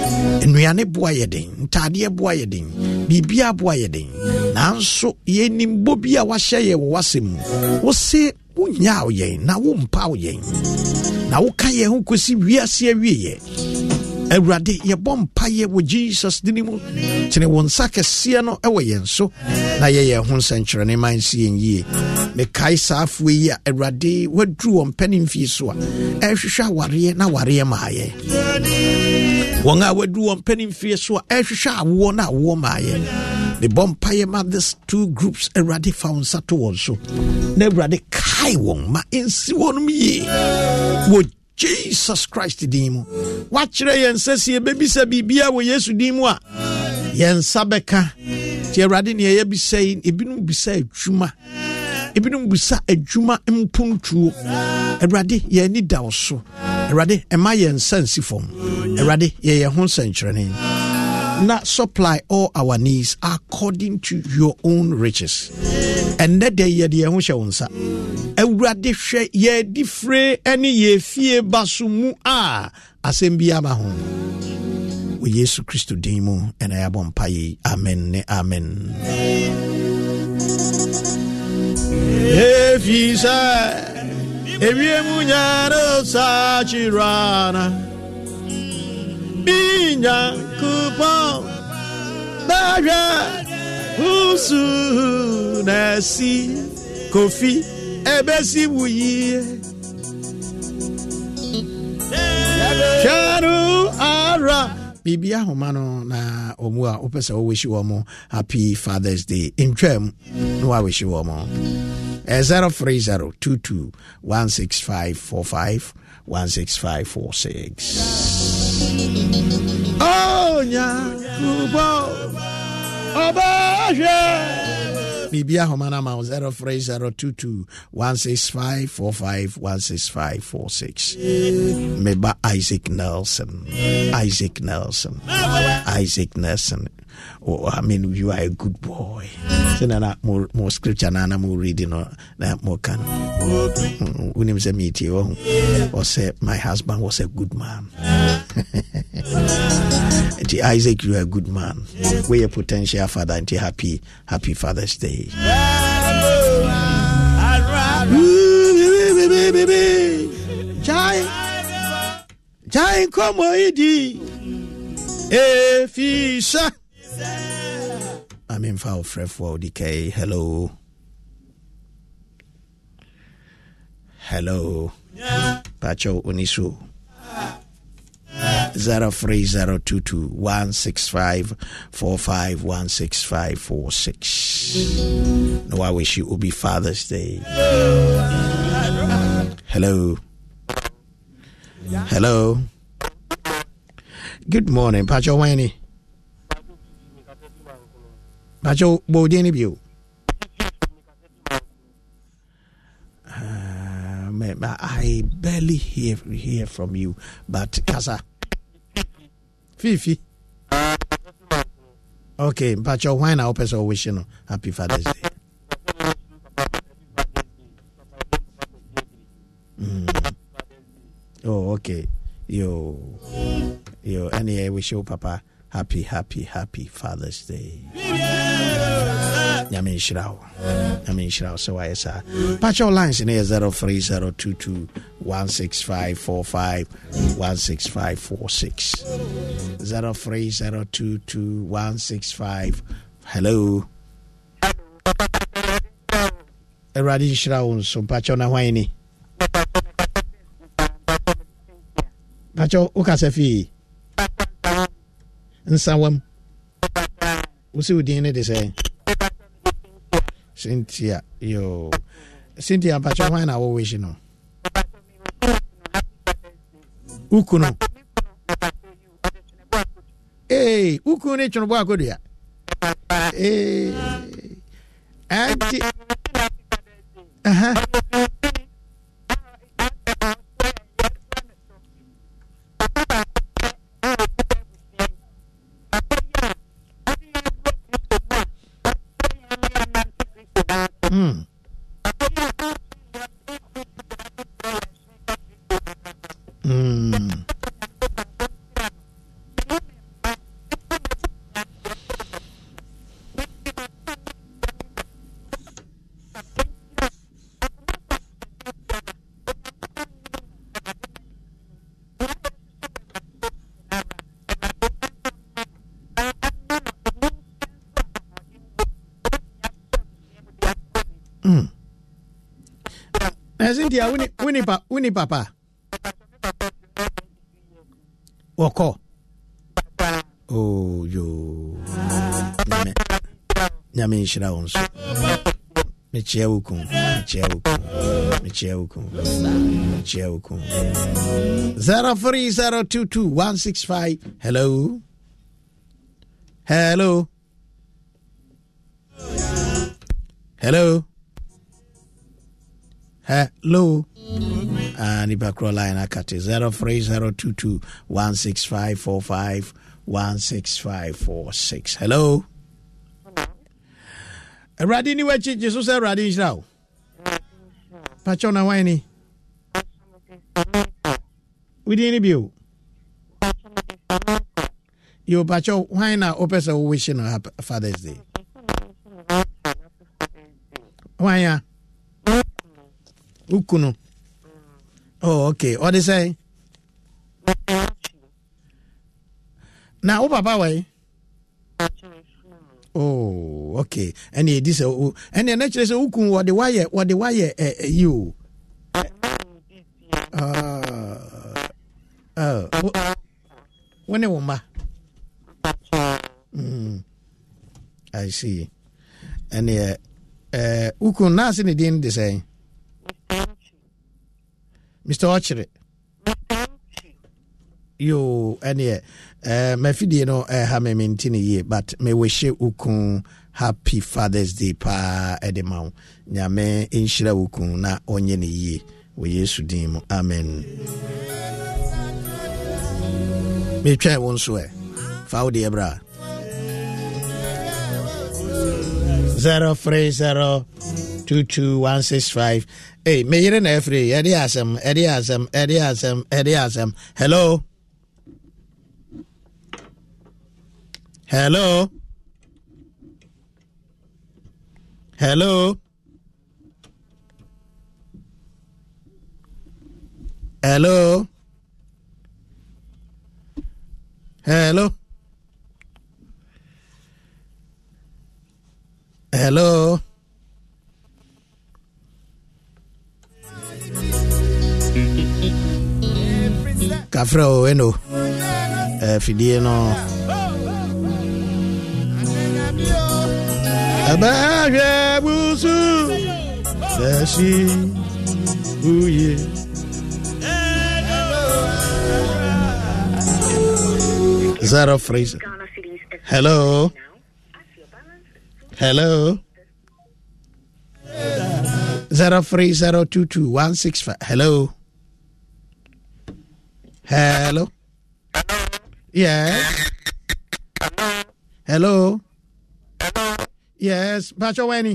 Nnuane boa yɛ den. Ntadeɛ boa yɛ den. Biribia boa yɛ den. Nanso yɛnim bɔ bi a wahyɛ yɛ wɔ w'asɛm mu. Wo se wonyaa yɛn na wompaw yɛn na woka yɛn ho kɔsi wiase awieɛ awurade yɛbɔ mpayɛ wɔ jesus dini mu. Kyene wo nsa kɛseɛ no ɛwɔ yɛn so na yɛyɛ ho nsɛnkyerɛne ma nsi yɛn yie. Mekae saa afoɔ yi a awurade waduru wɔ mpɛne mfie so a ɛhwehwɛ awareɛ na awareɛ maayɛ wɔn a waduru wɔ mpɛne mfie so a ɛhwehwɛ awoɔ na awoɔ maayɛ mebɔ mpayɛ ma this two groups awurade fa wo nsa to wɔn so. Na awurade kae wɔn ma ɛnsi wɔnom yie. Wɔ jesus christ din mu. Wakyerɛ yɛn sɛ sɛ yɛbɛbisa biribia wɔ yesu din mu a yɛn nsa bɛka. Nti awurade ne ɛyɛ bisa yi ebinom bisa adwuma. Ebinom bisa adwuma mpontuo awurade yɛn ani da wo so. Awurade ɛma yɛn nsa nsi fam. Awurade yɛyɛ ho nsɛnkyerɛnne na supply all our needs according to your own riches. Ɛnnɛ dɛ yɛde yɛn ho hyɛ wo nsa awurade hwɛ yɛadi fire ne yɛfie ba so mu a asɛm bi ama ho wɔ yesu kristo din mu ɛna yɛabɔ mpa amen ne amen. Ɛfii sɛ ewiemu nyare saa bi nyankopɔn bɛhwɛ wusu na kofi ɛbɛsi wo yie hwɛno ara. Biribi ahoma no na ɔmu a wopɛ sɛ wowɛhyi happy fathers day. Ntwam na woawɛhyi wɔ mo. Uh, 030 22 16545 16546 Oh, Nyakubo, Obahwe. Bibia Homana Mao 03022 165 45 165 46. Meba Isaac Nelson. Isaac Nelson. Isaac Nelson. Oh, I mean, you are a good boy. So now, more, more scripture now, I'm reading or more can. Hmm, when him say meet you, or my husband was a good man. [laughs] Nti Isaac, you are a good man. We a potential father. Nti happy, happy Father's Day. Jai, Jai, come on, Idi. Efisa. I mean, for frefo DK. Hello. Hello. Pacho Unisu. 03022 165 45 165 46. No, I wish you would be Father's Day. Hello. Hello. Good morning. Pacho Pacho Bodini View. Uh, I barely hear hear from you, but Kasa. Fifi. Okay, Pacho Wani, I hope so wish you know. happy Father's Day. Mm. Oh, okay. Yo, yo, anyway, wish you, Papa, happy, happy, happy Father's Day. nyame nhyira wo. Nyame nhyira wo. Sɛ wayɛ saa. Pakyɛw lines no yɛ 03022 16545 16546 03022 165 hello. Awurade nhyira wo nso. Na hwan ni? Pakyɛw fii nsawam wo sɛ wo din ne de sɛ? Cynthia yo. Cynthia mpakyɛ hwan na wɔwɔ hyi no? Uku no. Ee uku ne twene bɔ akodua. Ee anti aha wini papa? Wɔkɔ? Oh, yo. Nyame, nyame nhyira wo nso. Mekyia wo kun, mekyia wo kun, mekyia wo kun, mekyia wo kun. 03022 Hello? Hello? Hello? hello nipa korɔ line akate 03022 16545 16546 hello? Awurade ni wakyi gye so sɛ awurade nhyira wo pakyɛw na hwan ni wodin ne bio yo pakyɛw hwan na wopɛ sɛ wowehye no fathers day? Hwan a ukunu oh okay. Ɔde sɛ na wo papa wai oh okay. Ɛne ɛdi sɛ ɛne ɛna kyerɛ sɛ wokun wɔde wayɛ wɔde wayɛ ɛyi o wo ne wo mma mm. i see. Ɛne uh, wokun naase ne din de sɛn mr ɔkyere yo ɛneɛ uh, mafidie no ɛha uh, me mente no yie but mewɔhyɛ wokun happy fathers day paa ɛde ma wo nyame nhyira wokun na ɔnyɛ no yie wɔ yesu din mu amen. Metwɛn wo nso ɛ fa wo deɛ bra. 03022 Hey, me yere na afiri yɛde asɛm ɛde asɛm ɛde asɛm ɛde asɛm hello? Hello? Hello? Hello? Hello? Hello kafrɛ o eno eh, fidie no ɛbɛhwɛ eh, busu bɛhyi buye Zara Fraser. Hello. Hello. Zero three zero two two one six five. Hello hello? Hello. yes? Hello? Yes Pacho Weni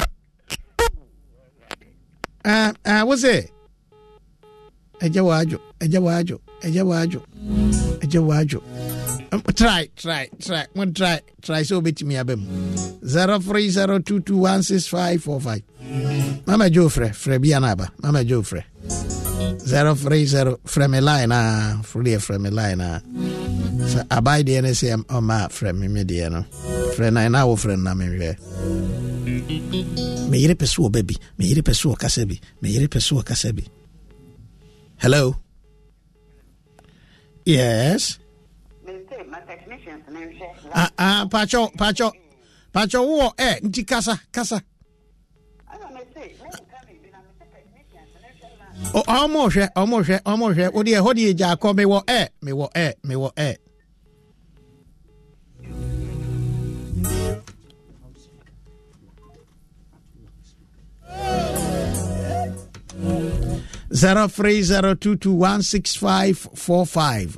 uh, uh, what's it? Ẹjẹ wọ àjò ẹjẹ try try try. Mo try try. Sẹ obetumi abẹ mu zero three zero two two one six five four five. Mama jo frɛ frɛ bi anaba mama jo frɛ zero three zero frɛ me line a fúri yɛ frɛ me line a sɛ abayi deɛ ne sɛ ɔma frɛ me me deɛ no. Frɛ na ɛna wo frɛ no na me hwɛ meyere pɛ so wɔ ba bi meyere pɛ so wɔ kasa bi meyere pɛ so wɔ kasa bi Hello. Yes. Ah, ah, Pacho, Pacho, Pacho, wo eh, nti kasa, kasa. O ọmọ hwẹ, ọmọ hwẹ, ọmọ hwẹ, o de ẹhọ de ẹja akọ mi wọ ẹ, mi wọ ẹ, mi wọ ẹ. zero three zero two two one six five four five.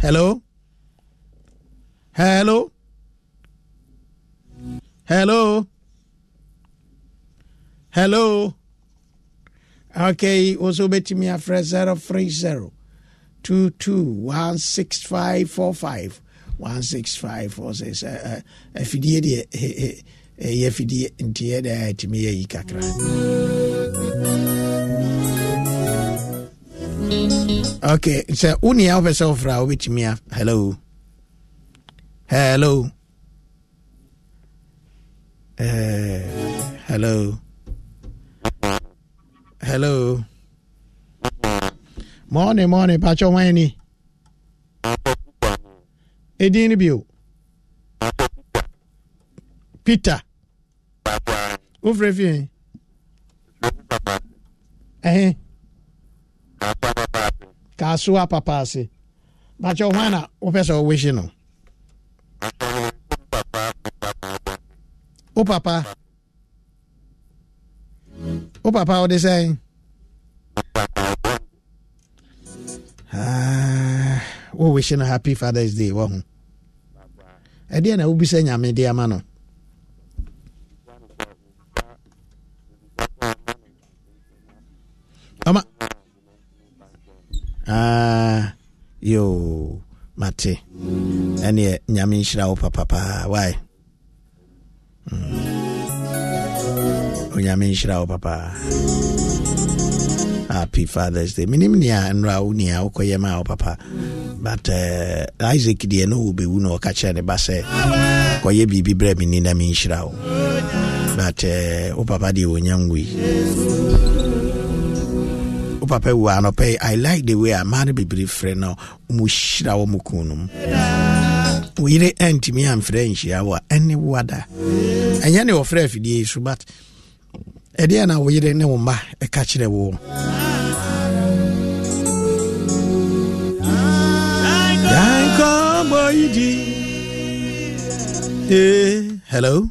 Hello. Hello. Hello. Hello. Okay, also bet me a fresh zero three zero two two one six five four five one six five four six. Eh, eh, eh, afidie deɛ ɛyɛ afidie nti yɛ dɛ ɛtumi yɛ yi kakra. okay sɛ wo nea wopɛ sɛ wofrɛ a wobɛtumi a hello hello. Uh, hello. Hello. Morning morning patwɛ wan ni ɛdin no bio peter. Wofrɛ fie ɛhe kasoa papa ase. Bakyɛ hwan na wopɛ sɛ wɔwehye no wo papa wo papa wode sɛn wowehye no happy fathers day wɔ ho ɛdeɛ na wobisa nyame de ama no ɔma Ah, yo mate ɛneɛ nyame nhyira wo wae mm. Onyame nhyira wo papa. Happy fathers day. Menim nea nnora wo nea wokɔyɛ ma wo papa. But uh, isaac deɛ no wo bɛwu na ɔka kyerɛ ne ba sɛ kɔyɛ biribi berɛ na menhyira wo. But uh, papa deɛ wɔnya nwui wo papa wu anɔpɛ i like the way amaa no bebree frɛ no mu hyira wɔ mu kun no mu wo yere antumi amfrɛ nhyia wo a ɛne woada ɛnyɛ ne wɔfrɛ afidie yi so but ɛdeɛ na wo yere ne wo mma ɛka kyerɛ wo hello?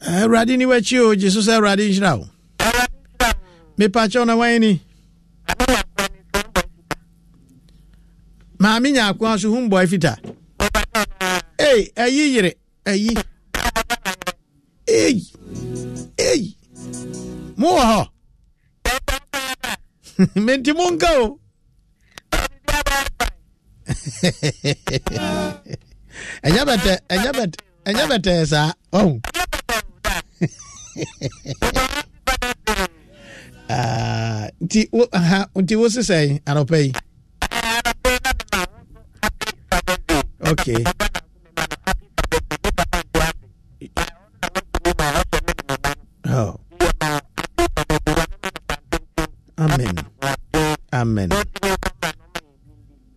Awurade ni wakyi o gye so sɛ awurade nhyira wo mepakyɛw na wan ni maame nya akoa so hu mbɔ afita ei ayi yere ayi. Ei ei mowɔ hɔ. [laughs] Menti monka o. [laughs] Ɛnyɛ bɛtɛ ɛnyɛ bɛtɛ ɛnyɛ bɛtɛ saa. Ɔhu [laughs] nti wo aha nti wo sisɛ anɔpɛ yi okay oh. Amen. Amen.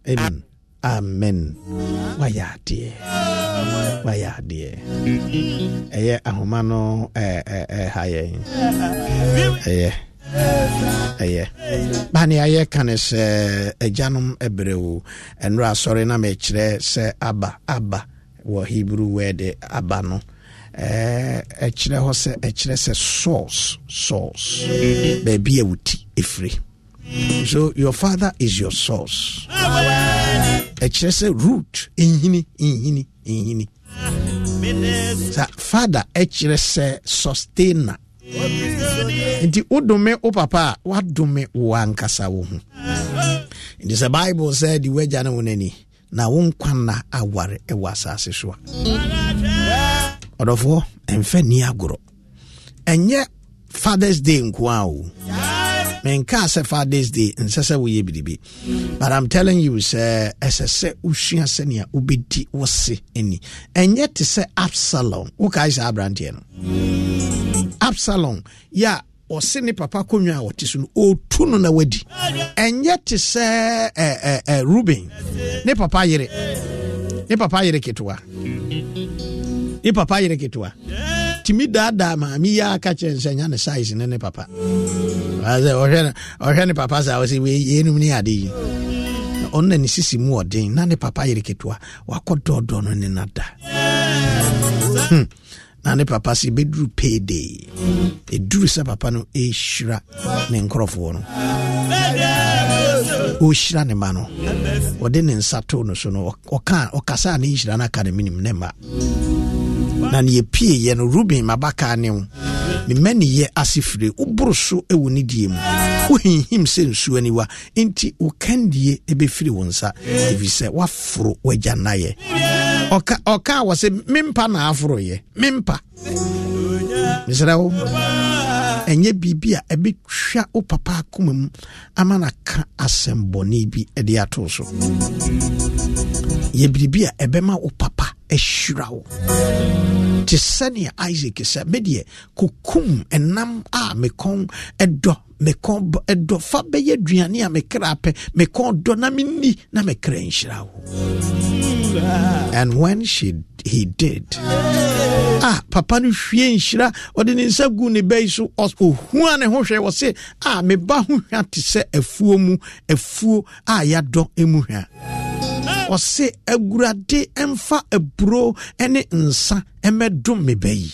Amen. Amen. Wayɛ adeɛ wayɛ adeɛ ɛyɛ ahoma no ɛha yɛn ɛyɛ ɛyɛ. Bane ayɛ ka ne sɛ agyanom ɛberɛ o ɛnora asɔre na mekyerɛ sɛ aba aba wɔ hebrew word aba no. Ɛkyerɛ hɔ sɛ ɛkyerɛ sɛ source source. Baabi a ɛfiri so your father is your source. Ɛkyerɛ sɛ root nhini nhini nhini. Sa father ɛkyerɛ sɛ sustainer nti wodome wo papa a wadome wo ankasa wo ho. Nti sɛ bible sɛ de woagya ne wo n'ani na wo nkwa nna aware ɛwɔ asase so a. Ɔdɔfoɔ ɛmfa ni agorɔ. Ɛnyɛ fathers day nko a o. Menkaa sɛ fathers day nsɛ sɛ woyɛ biribi. But i'm telling you sɛ ɛsɛ sɛ wosua sɛnea wobɛdi wo se ani. Ɛnyɛ te sɛ absalom. Wokae sɛ aberanteɛ no. Absalom yɛ a ɔse ne papa konnwa a ɔte so no ɔtu no na wadi. Ɛnyɛ te sɛ ruben ne papa yere. Ne papa yere ketewa. Ne papa yere ketewa. Tumi daadaa maame yi aka kyerɛ sɛ nya ne size ne ne papa. Sɛ ɔhwɛ ne papa sɛ ɔsɛ yɛnum ne ade yi. Ɔno na ne sisi mu ɔden na ne papa yere ketewa wakɔ dɔɔdɔɔ no ne nada. Hmm. Na ne papa sɛ bɛduru payday. Ɛduru sɛ papa no ɛhyira ne nkurɔfoɔ no. Ɔhyira ne ma no. Ɔde ne nsa too no so no ɔkasa a ne yɛhyira no aka ne menim ne ma na ne yɛpieeɛ no ruben mabaka ne wo. Ne yɛ ase fire woboro so wɔ ne die mu. Wohinhim sɛ nsuo aniwa enti wo kandie bɛfiri wo nsa ɛfiri woaforo w'agya nnayɛ ɔka wɔ sɛ mempa na aforoyɛ mempa. Mesrɛ wo ɛnyɛ biribi a ɛbɛtwa wo papa akoma mu ama no ka asɛmbɔne bi de ato so. Yɛ biribi a ɛbɛma wo papa ahyira wo te sɛnea isaac sɛ medeɛ kokum ɛnam a mekɔn ɛdɔ mekɔn ɛdɔ fa bɛyɛ aduane a mekra pɛ mekɔn dɔ na menni na mekra nhyira wo and when she he did ah papa no hwie nhyira ɔde ne nsa gu ne bɛyi so ɔhua ne ho hwɛ wɔ se ah meba ho hwa te sɛ afuo mu afuo a yɛadɔ mu hwa. Ɔse awurade mfa aburo ne nsa mmɛdom me ba yi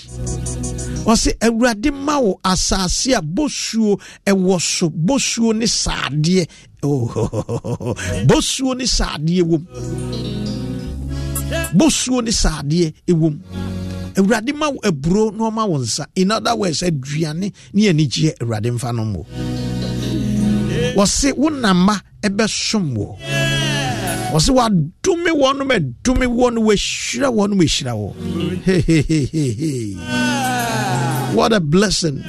ɔse awurade ma wo asase a bosuo ɛwɔ so bosuo ne saadeɛ. [laughs] Bosuo ne saadeɛ wom. Bosuo ne saadeɛ ɛwom awurade ma aburo na ɔma wo nsa. In other words aduane ne anigyeɛ awurade mfa no mmɔ wɔse wo nama ɛbɛsom wɔ wɔsɛ wadome wɔnom adome wɔ no wahyira wɔnom ahyira wɔ. What a blessing.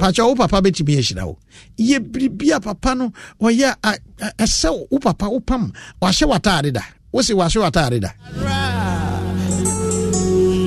Pakyɛ wo papa bɛtumi ahyira wo. Yɛ biribi a papa no ɔyɛ ɛsɛ wo papa wo pam. Wahyɛ wataade da. Wo se wahyɛ wataade da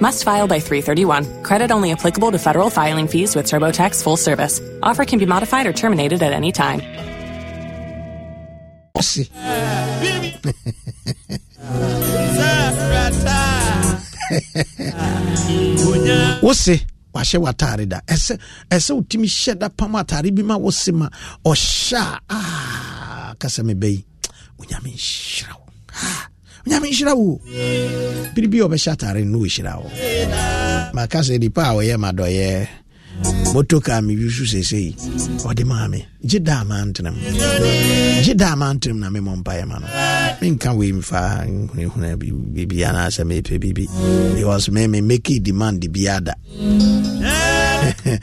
Must file by 331. Credit only applicable to federal filing fees with TurboTax full service. Offer can be modified or terminated at any time. wose wahyɛ w'atare da ɛsɛ ɛsɛ wotumi hyɛ da pam atare bi ma wose ma ɔhyɛ ah, a kasa mebɛ yi onyame nhyira wo ah. Onyame nhyira wo. Biribi a ɔbɛhyɛ atare no wɔhyira wo. Maka sɛ nipa a ɔyɛ madɔyɛ motoka mewi so seesei. Ɔde maa me. Gye da ma ntenam gye da ma ntenam na memɔ mpaeɛ ma no. Menka wei mfa hunahuna biribi mepɛ biribi because me me demand biaa da. [laughs]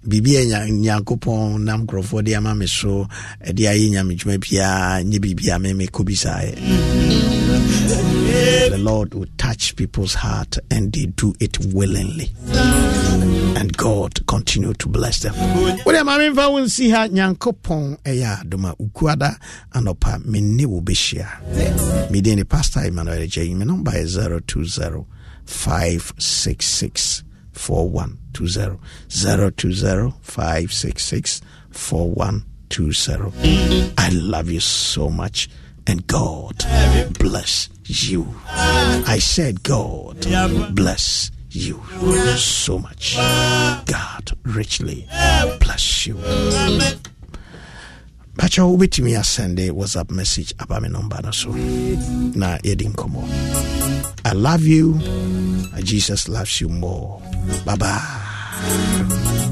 Biribi nyankopɔn nam nkurɔfoɔ de ama me so ɛde ayɛ nyamedwuma biaa nyɛ biribi me mekɔ bisaeɛ the lord will touch people's heart and they do it willingly. And God continue to bless them. Wode ma memfa wo nsi ha nyankopɔn ɛyɛ adom a ukuada anɔpa menne wo bɛhyia. Mede ne pastor emmanuel gyayi me number yɛ 020 566 4120 020 566 4120 I love you so much and God bless you. I said God bless you so much. God richly bless you. Bacha wobɛtumi asɛnde whatsapp message aba me number no so na yɛdi nkɔmmɔ i love you jesus loves you more bye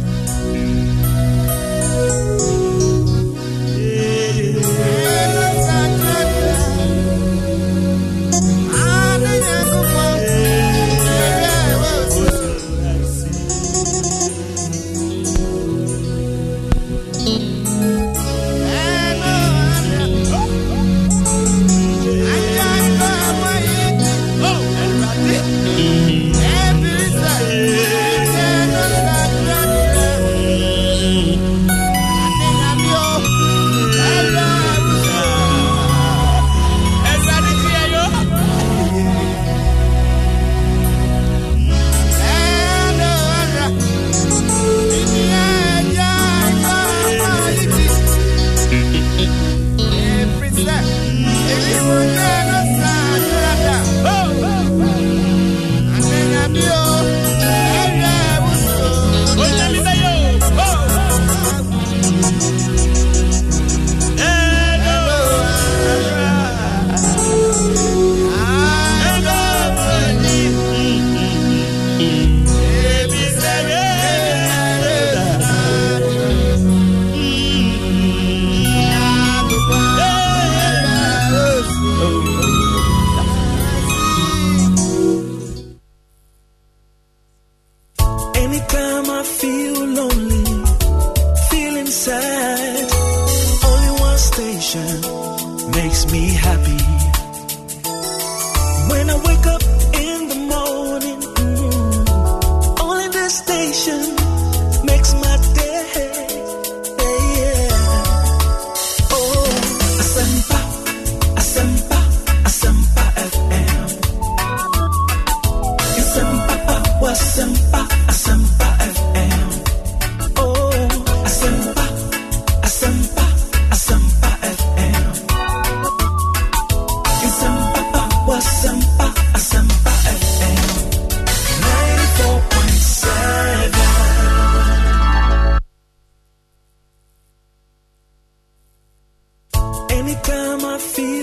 Anytime I feel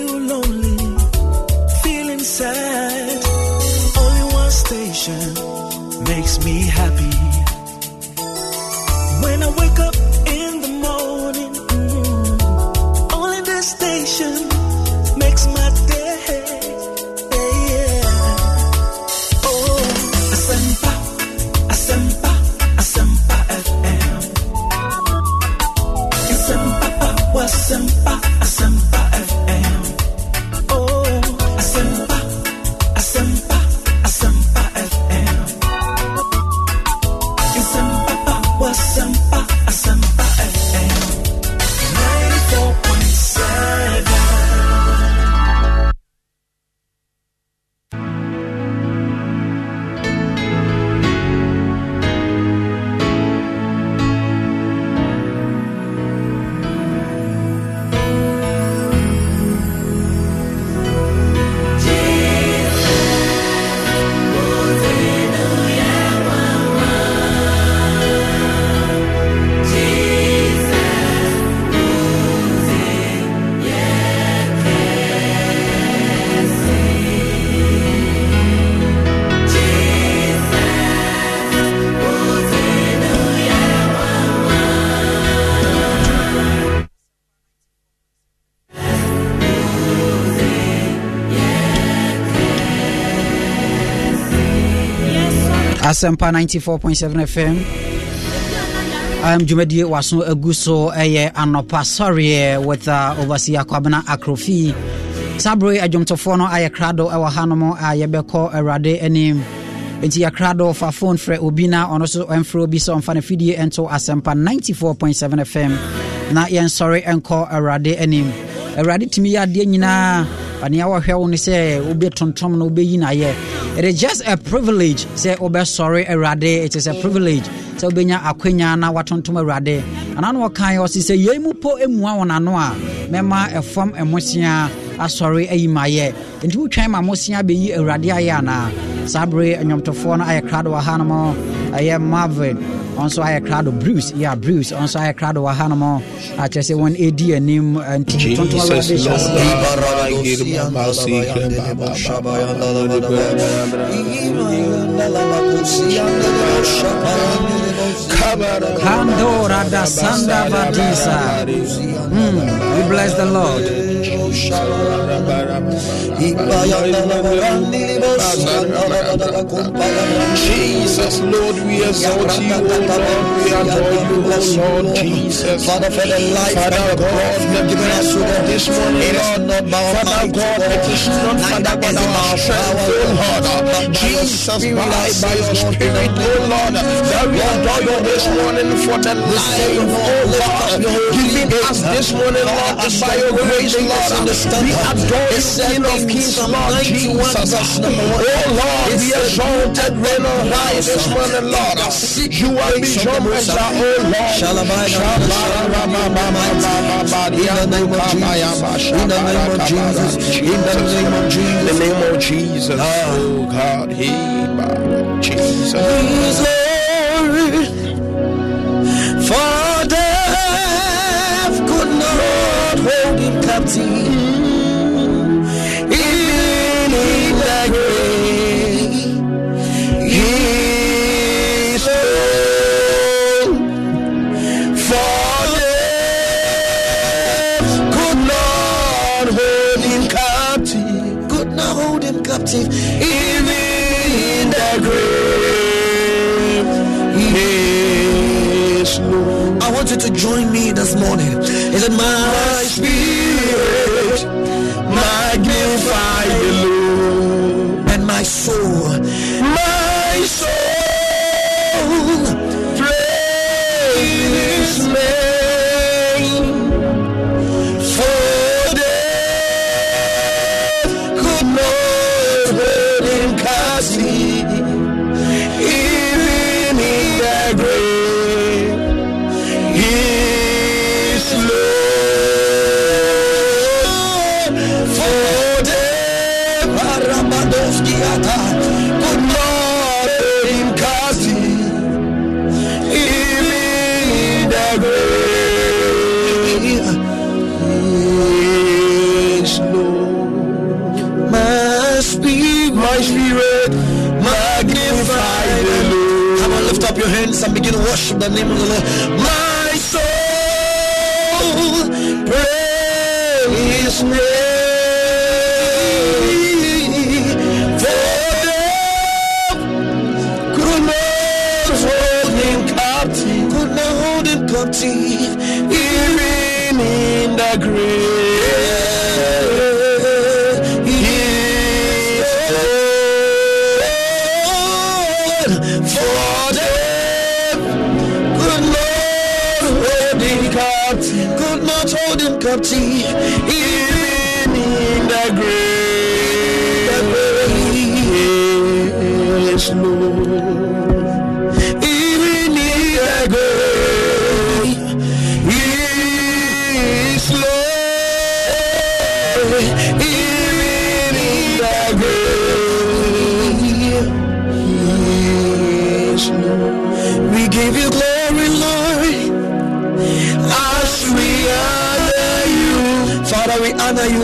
asɛmpa 94.7 fm um, dwumadie waso agu so ɛyɛ anɔpa sɔreɛ with uh, overseer kwabena akrofi. Saa bere adwomtofoɔ no ayɛ krado ɛwɔ hanom a yɛbɛkɔ awurade anim nti yɛkra do fa phone frɛ obi na ɔno so ɛmfrɛ obi sɛ ɔmfa no fidie ɛnto asɛmpa 94.7 fm na yɛnsɔre ɛnkɔ awurade anim awurade tumi yɛ adeɛ nyinaa anea wɔhwɛ wo no sɛ wobɛtontom na wobɛyi no ayɛ it is just a privilege sɛ wobɛsɔre awurade it is a privilege sɛ wobɛnya akwanya na watontom awurade ana na wɔkaeɛ ɔse sɛ yei mu po mmua wɔn ano a mɛma ɛfam ɛmosea asɔre ayi ma ayɛ nti wotwan ma mmosea bɛyi awurade ayɛ anaa saa bere nnwomtofoɔ no ayɛ krado wɔ ha no mu ɛyɛ marvin ɔnso ayɛ krado bruce yɛ bruce ɔnso ayɛ krado wɔ ha no mu akyerɛ sɛ wɔn ɛdi anim nti tontom awurade hyɛ aseɛ Kandora da Sanda Vadisa. Mm, we bless the Lord. Jesus, Lord, we exalt you, O Lord, we adore you, O Lord Jesus. Father, for the life Father God, the given this morning, Lord, Father God, it is not Father God our strength, O Lord, Jesus, by, by your Spirit, O Lord, that we adore you this morning for the life, O Lord, giving us this morning, Lord, by your grace, Lord, we adore you, King of Kings, Lord Jesus. Oh Lord, we exalted when on high this morning, Lord. You are measure, oh Lord. In the name of Jesus, in the name of Jesus, in the name of Jesus, oh God, he by Jesus. For death could not hold him captive. Even In the grave, he stole. For death could not hold him captive. Could not hold him captive. Even in the grave, he is Lord. Want you to join me this morning. Is it my spirit? The name of the Lord. My soul, praise name. For hold captive, could not hold him captive, even in the grave.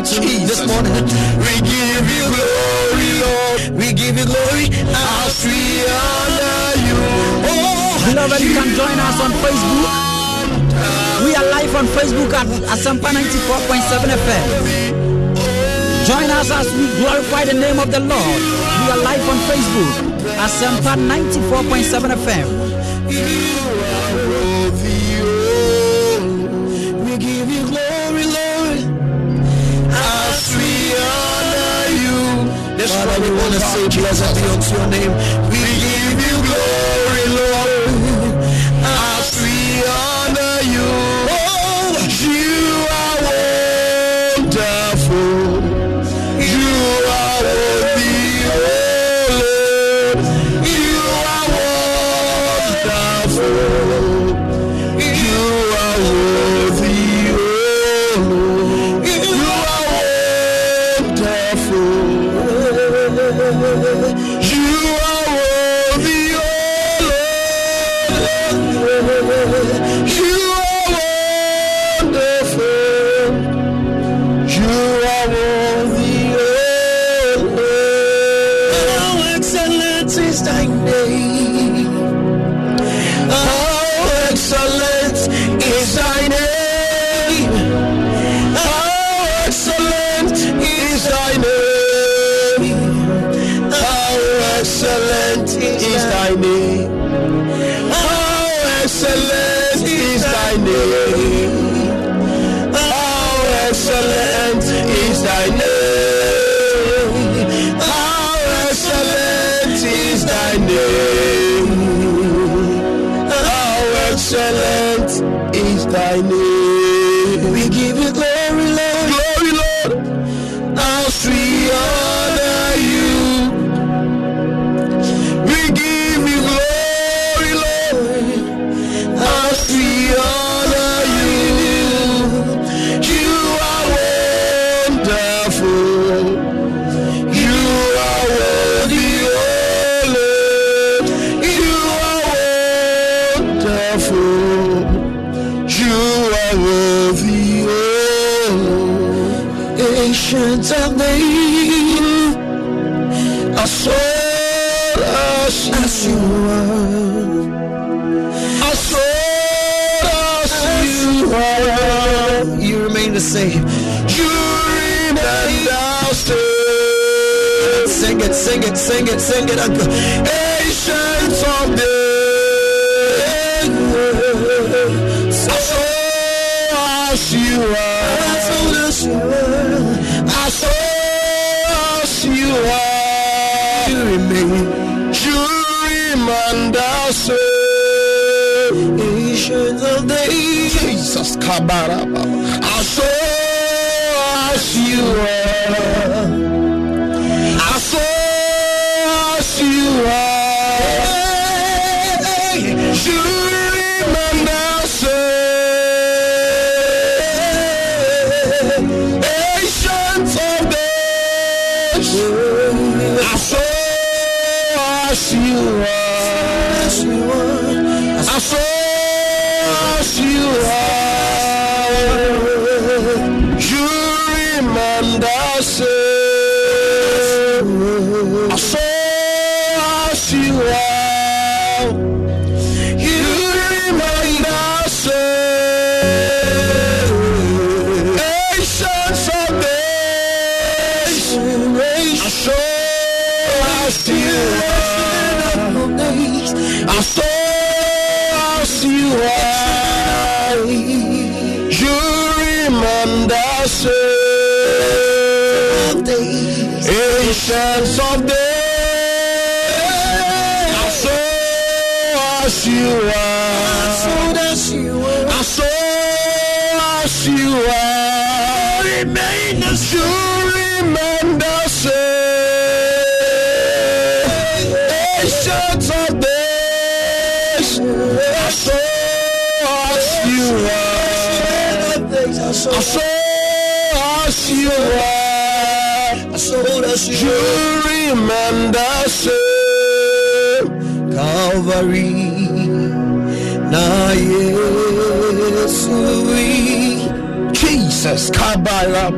We you this morning. We give you glory, Lord. We give you glory as we honor you. Oh, Beloved, you can join us on Facebook. We are live on Facebook at Asempa 94.7 FM. Join us as we glorify the name of the Lord. We are live on Facebook. Asempa 94.7 FM. Father, we want to say blessed be unto your name. i say you remain the same. Sing it, sing it, sing it, sing it, uncle. Kabaraba. I saw as you were. na yesu jesus baba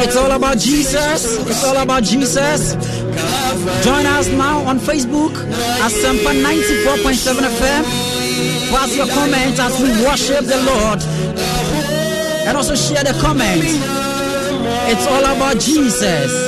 It's all about Jesus. It's all about Jesus. Join us now on Facebook at Sempa 94.7 FM. Pass your comment as we worship the Lord. And also share the comment. It's all about Jesus.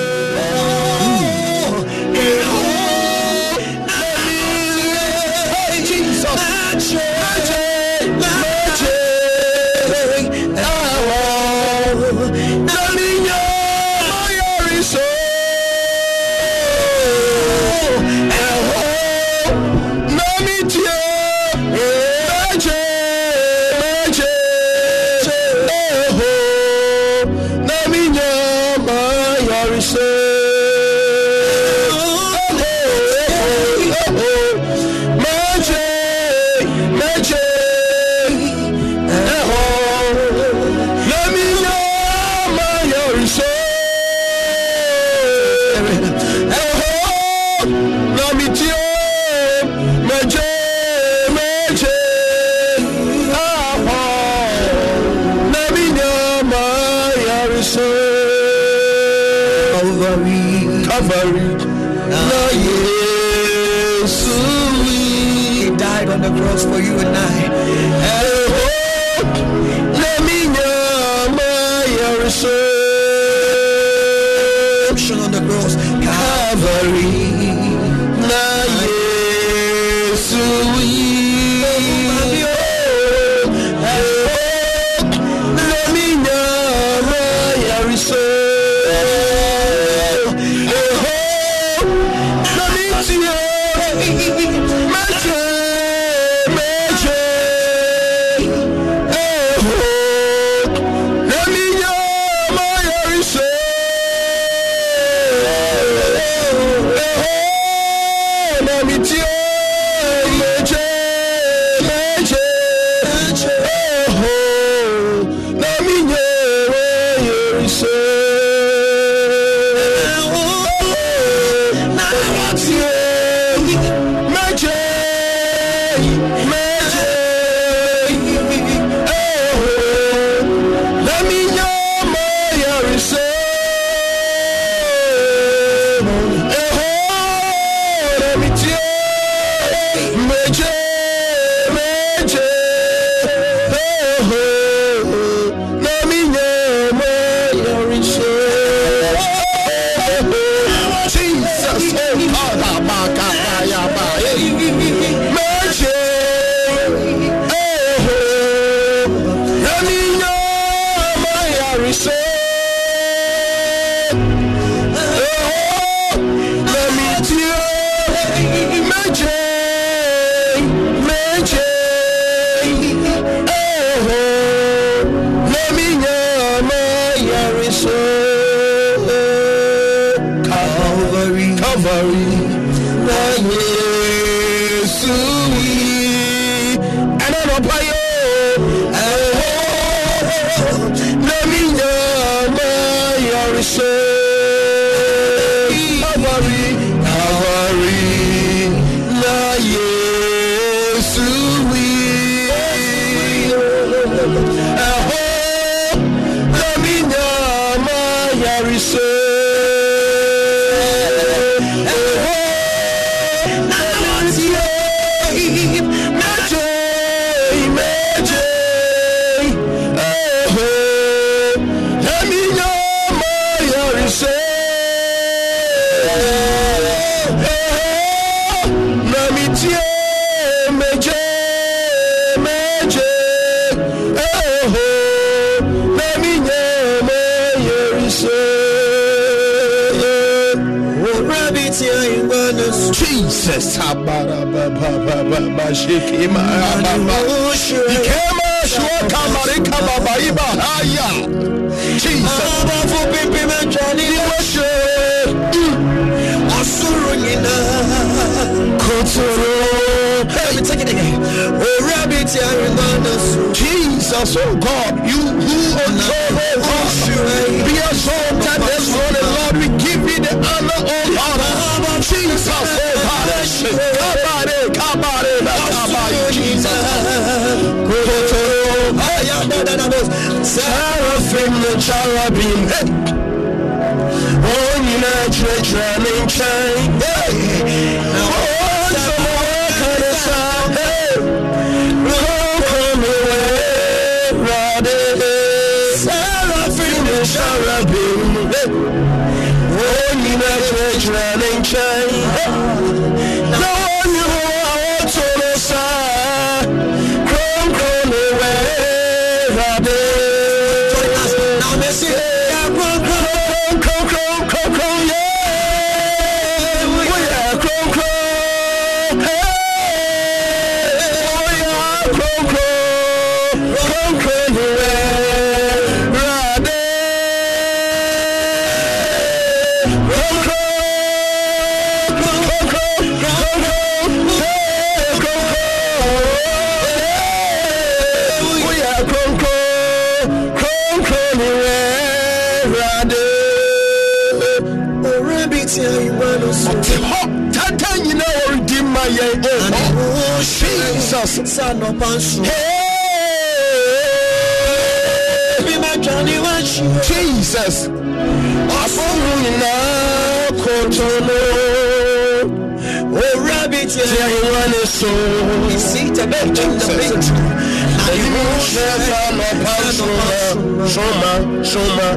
Shoma, Shoma,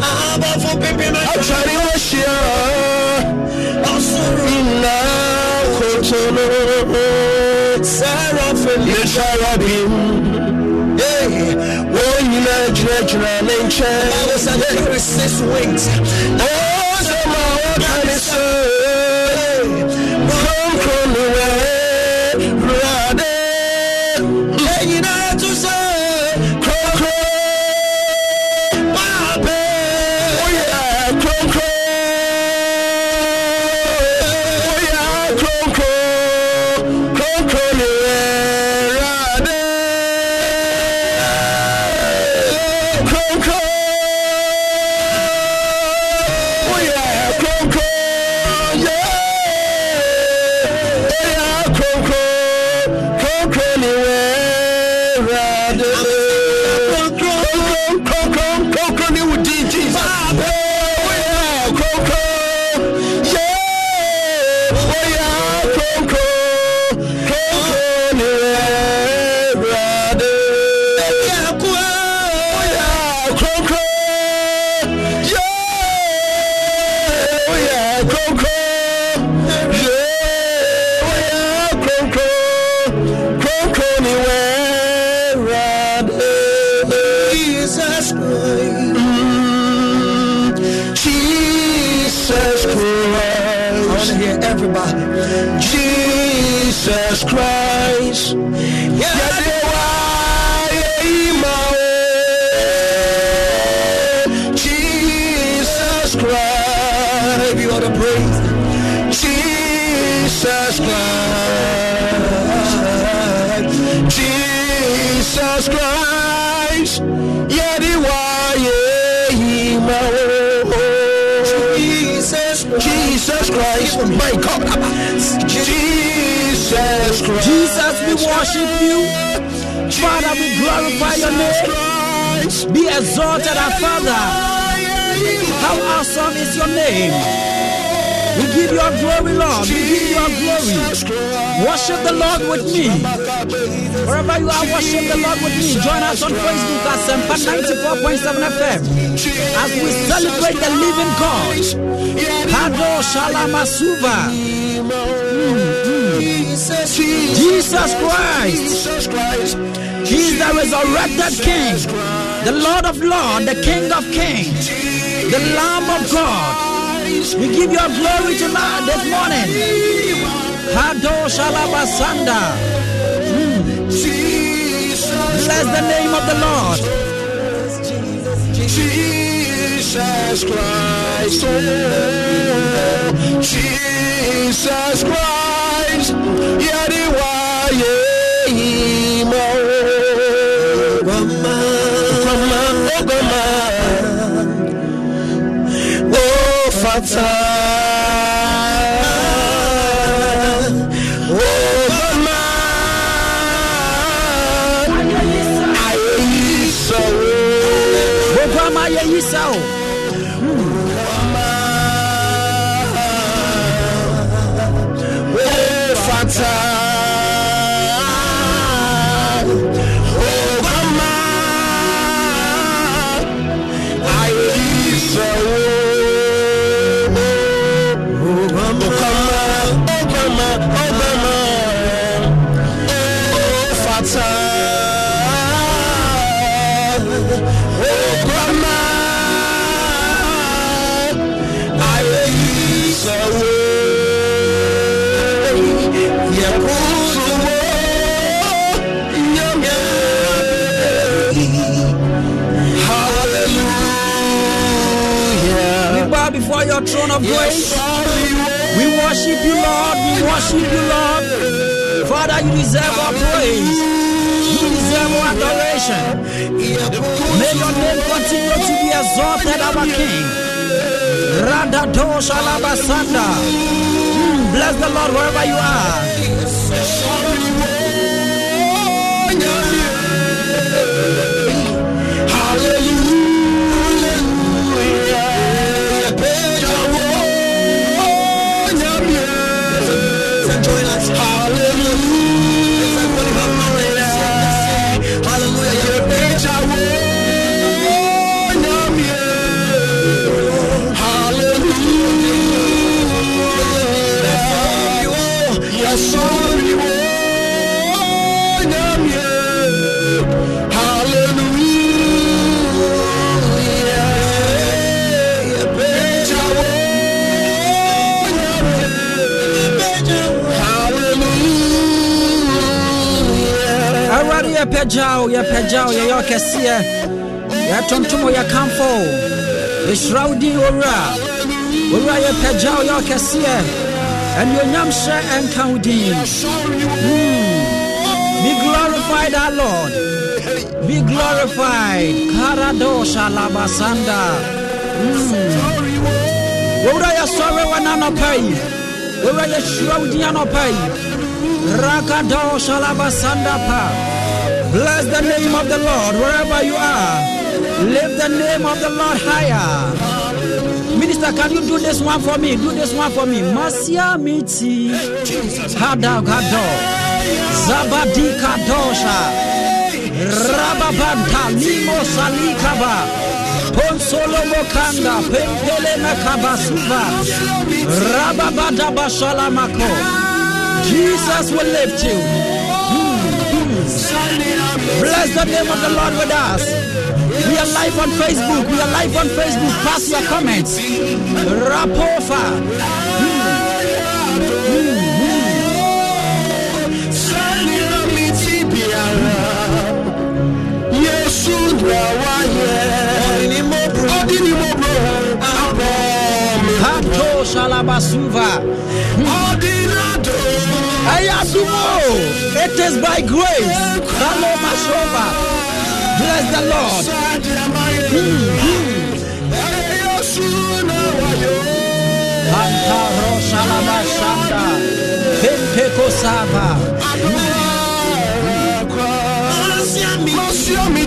Abafo Pipi, Achari Washia, Asurina, Kotono, Seraphim, Yesharabim, Hey, one you gyina gyina ne nkyɛn. Bible said there is six wings. Oh, we worship you. Father, we glorify your name. Be exalted, our Father. How awesome is your name? We give you our glory, Lord. We give you our glory. Worship the Lord with me. Wherever you are, worship the Lord with me. Join us on Facebook at Sempa 94.7 FM as we celebrate the living God. Hado Shalamasuva. Jesus Christ. Jesus Christ. He is the resurrected King, the Lord of Lords, the King of Kings, the Lamb of God. We give your glory tonight, this morning. Hado Shalabasanda. Bless the name of the Lord. Jesus Christ, oh, Jesus Christ, Yadiwa, Yema, Gama, Gama, oh, Gama, oh, Fata, throne of grace. We worship you, Lord. We worship you, Lord. Father, you deserve our praise. You deserve our adoration. May your name continue to be exalted, our King. Radado Shalabasanda. Mm, Bless the Lord wherever you are. Yɛpɛgyaw yɛpɛgyaw yɛyɛ ɔkɛseɛ yɛtontom yɛkamfo yɛhyira wo din owura owura yɛpɛgyaw yɛ ɔkɛseɛ anuonyam hyɛ hmm. ɛnka wo din be glorified our lord. Be glorified. Karadosha labasanda. Hmm. Owura yɛsɔre wɔ n'anɔpa yi owura yɛhyira wo din anɔpa yi rakadosha labasanda pa bless the name of the lord wherever you are lift the name of the lord higher Minister, can you do this one for me? Do this one for me. Masia miti. Hada gado. Zabadi kadosha. Rababanta limo salikaba. Ponsolo mokanda. Pempele makabasuva. Rababada bashalamako. Jesus will lift you. Hmm, hmm. Bless the name of the Lord with us. We are live on Facebook. We are live on Facebook. Pass your comments. Rapofa. Hato shalabasuva. It is by grace. Kalo mashova. Bless the Lord. Antaro ni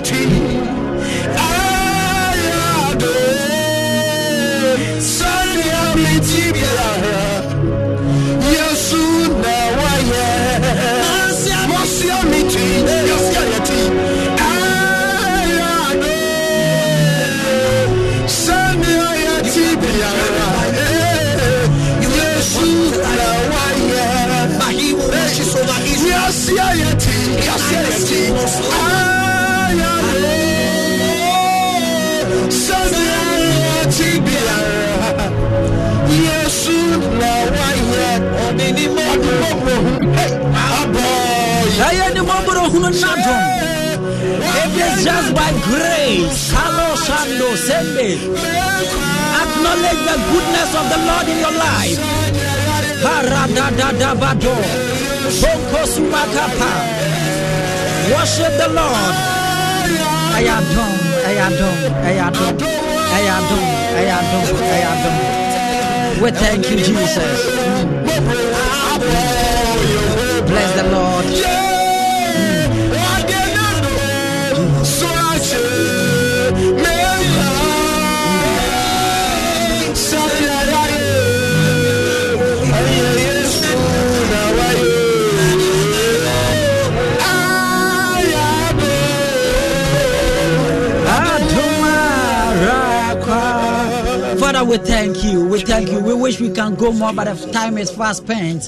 mo gbọdọ̀ hun nadum. It is just by grace. Kalo Shando Sende. Acknowledge the goodness of the Lord in your life. Paradadadabado. Worship the Lord. Ayadom, ayadom, ayadom, ayadom, ayadom, ayadom. We thank you, Jesus. We thank you. We thank you. We wish we can go more, but the time is fast spent.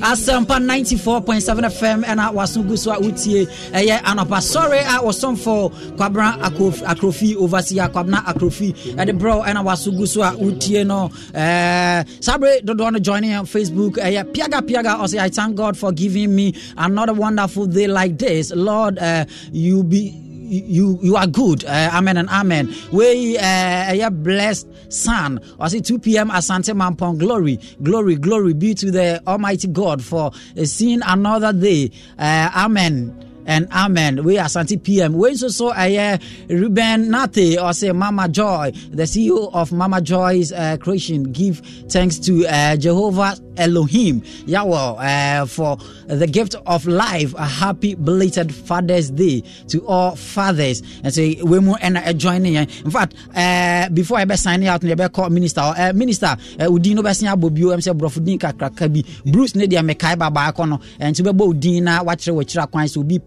Asempa 94.7 FM and I was so utie eh, ɛyɛ anɔpa sɔre a wɔsɔmfo kwabra Akrof- akrofi overseer kwabna akrofi eh, ɛde brɛ ɛna waso gu so a wotie no ɛɛ sabre to join joining on facebook ɛyɛ piaga piaga ɔsɛ i thank god for giving me another wonderful day like this lord uh, you be you you are good uh, amen and amen we uh, a blessed son I see 2 p.m. Asante Mampong glory glory glory be to the almighty God for seeing another day uh, amen and amen. We are Santi PM. We also saw uh, Ruben Nate or say Mama Joy, the CEO of Mama Joy's uh, creation. Give thanks to uh, Jehovah Elohim Yahweh uh, for the gift of life. A happy belated Father's Day to all fathers. And say we more and uh, joining. In fact, uh, before I be signing out, I be call minister. Uh, minister, uh, Udino be senya bobio. I'm say brofudin kakraka bi. Bruce ne dia mekai baba akono. And to be bo udina wachre wachra kwan so bi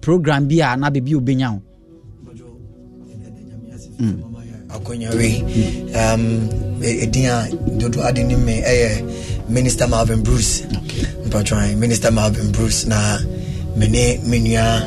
program bi a na biribi obɛnya wo akɔnyawe um, ɛdin a dodo ade ne me ɛyɛ minister malvin bruce. Mpatwan minister malvin bruce na mene me nua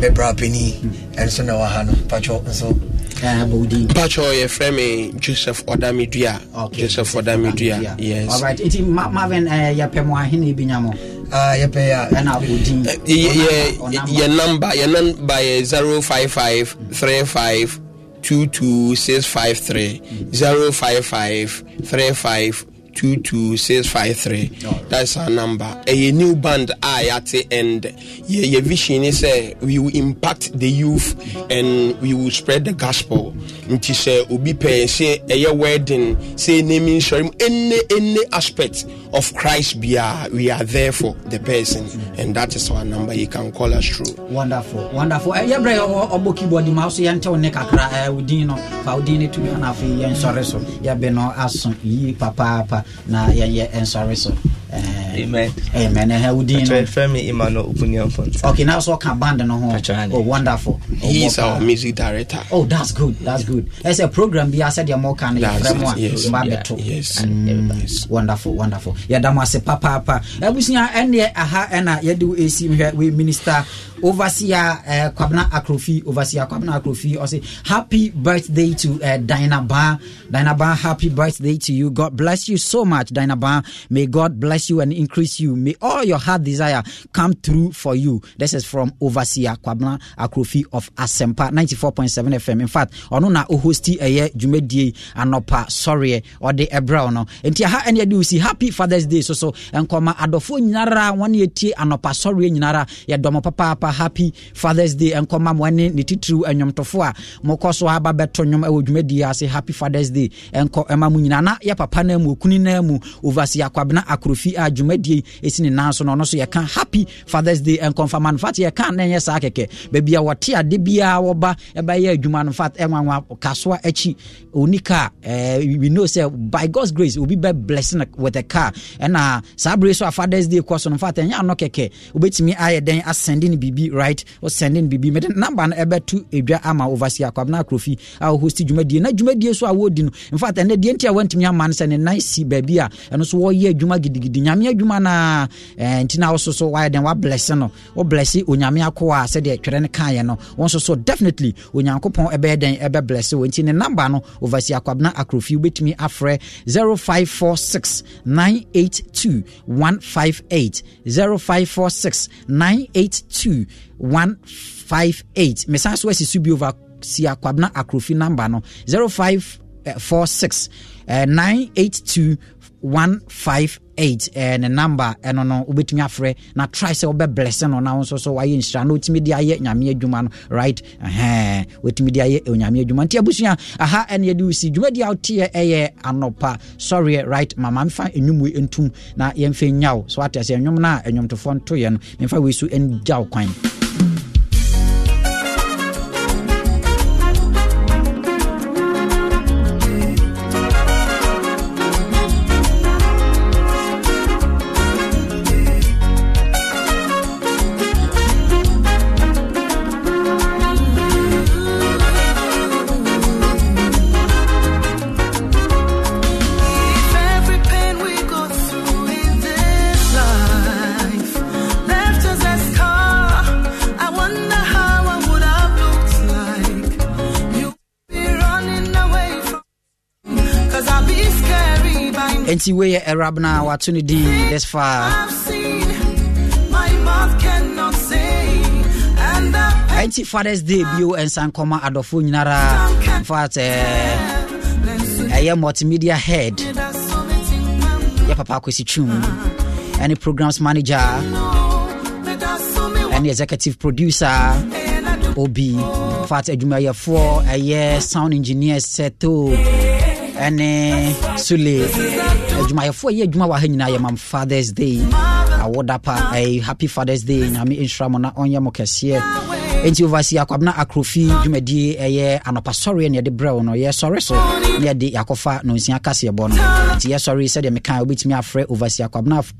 bɛbra pani ɛnso na wɔ ha no mpatwɔ nso. Mpatwɔ yɛfrɛ me joseph ɔdamedua joseph ɔdamedua yes. Alright nti Ma- marvin uh, yɛpɛ mo ahene bɛnya mo Ah, yɛpɛ yɛ a ɛna odin yɛ number yɛ number. yɛ zero five five three five two two six five three zero five five three five two two six five three. That's our number. Ɛyɛ new band a yɛate and yɛ yɛ vision is sɛ we will impact the youth and we will spread the gospel. Nti sɛ obi pɛ sɛ ɛyɛ wedding sɛ naming ceremony any any aspect of Christ biara we are there for the person. And that is our number. You can call us through. wonderful wonderful. Ɛ yɛbrɛ yɛ ɔbɔ keyboard ma so yɛntew ne kakra. Ɛ wodin no fa wodin no tumi ana afei yɛnsɔre so. Yɛbe no aso yie papaapa na yɛnyɛ ɛnsɔre so Amen. Amen. Ɛhɛ wodin no. Atwerɛfrɛ me Emmanuel Opunyamfo. Okay, now so ɔka band no ho. Oh, wonderful. He is our paa. music director. Oh, that's good. That's good. Ɛsɛ a program bi asɛ deɛ mɔka no That's yɛfrɛ mu a it, yes. mba Yeah, bɛto. yes. Mm, Wonderful, wonderful. Yɛda mo ase papaapa. Abusua ɛneɛ aha ɛna yɛde wo ɛsi we minister overseer uh, Kwabena Akrofi overseer Kwabena Akrofi ɔse happy birthday to uh, Dinah Ba. Dinah Ba, happy birthday to you. God bless you so much, Dinah Ba. May God bless you and increase you. May all your heart desire come through for you. This is from overseer Kwabena Akrofi of Asempa 94.7 FM. In fact, ɔno na ɔhosti ɛyɛ dwumadie anɔpa sɔreɛ ɔde ɛbrɛ no nti aha ɛne wo si happy fathers day so so nkɔma adɔfoɔ nyinara wɔne yɛtie anɔpa sɔreɛ nyinara yɛdɔmɔ papaapa happy fathers day nkɔma mo ne ne titiriw anwomtofoɔ a mokɔ so aba bɛto ase happy fathers day ɛnkɔ ɛma mo nyinaa na yɛ papa no mu okuni no mu ovasi akwabena akorofi a dwumadie ɛsi ne nan so no ɔno so yɛka happy fathers day. Nkɔmfama no fat yɛka na ɛnyɛ saa kɛkɛ. Baabi a wɔte ade biara wɔba ɛbɛyɛ adwuma no fat ɛnwanwa kasoa akyi. Ɔni car we know sɛ by god's grace obi bɛ blessing with a car. Ɛna saa bere so a fathers day kɔ so no fat ɛnyɛ anɔ kɛkɛ. Wobɛtumi ayɛ dɛn asɛnde no biribi right? Wosɛnde no biribi. Mede number no ɛbɛto edwa ama ovasi akwabena akrofi a wɔhosti dwumadie. Na dwumadie so a wɔdi no infact ɛnɛ deɛ nti a wantumi ama no sɛ ne nan si baabi a ɛno so wɔyɛ adwuma gidigidi nyame adwuma no a eh, nti na wo so wayɛ dɛn? Wablɛse no. Woblɛse onyame akoa sɛdeɛ twerɛ no kaeɛ no. Wo nso so definitely onyankopɔn ɛbɛyɛ dɛn? Ɛbɛblɛse wo. Nti ne number no ovasi akwabena akrofi wobɛtumi afrɛ 0546 982 158 0546 982 158 mesan so asi so bi over akwabena akrofi number no. 0546 uh, 982 158 eh, ne number ɛno no wobɛtumi afrɛ na try sɛ wobɛblɛse no na wo so wayɛ nhyira na wotumi de ayɛ nyame adwuma no right? Wotumi de ayɛ onyame adwuma. Nti abusua aha ɛne yɛde wo si. Dwumadi a woteɛ ɛyɛ anɔpa. Sɔreɛ right? Mama mfa ɛnwum wei ntum. Na yɛmfa nya wo so ate sɛ ɛnwom no a ɛnwomtofoɔ ntoyɛ no memfa wei so ngya wo kwan enti wei yɛ ɛrab no a wato no din this far I've seen my mouth cannot say, and ɛnti fathers day bio ɛnsa nkɔma adɔfoɔ nyinara? Infact eh, ɛyɛ multimedia head. Yɛ papa akwasi twum ɛne programs manager. Ɛne executive producer obi. Infact adwumayɛfoɔ eh, ɛyɛ eh, sound engineer sɛto ɛne eh, sule adwumayɛfoɔ ɛyɛ adwuma wɔ ha nyinaa yɛ mam fathers day. Awoda pa ɛyɛ happy fathers day nyame nhyira mo na ɔnyɛ mo kɛseɛ. Enti ovasi akwabena akrofi dwumadie ɛyɛ anɔpasɔreɛ ne yɛde brɛ wo no yɛsɔre so ne yɛde yɛakɔfa nonsia kaseɛbɔ no. Nti yɛsɔre sɛdeɛ meka wobɛtumi afrɛ ovasi akwabena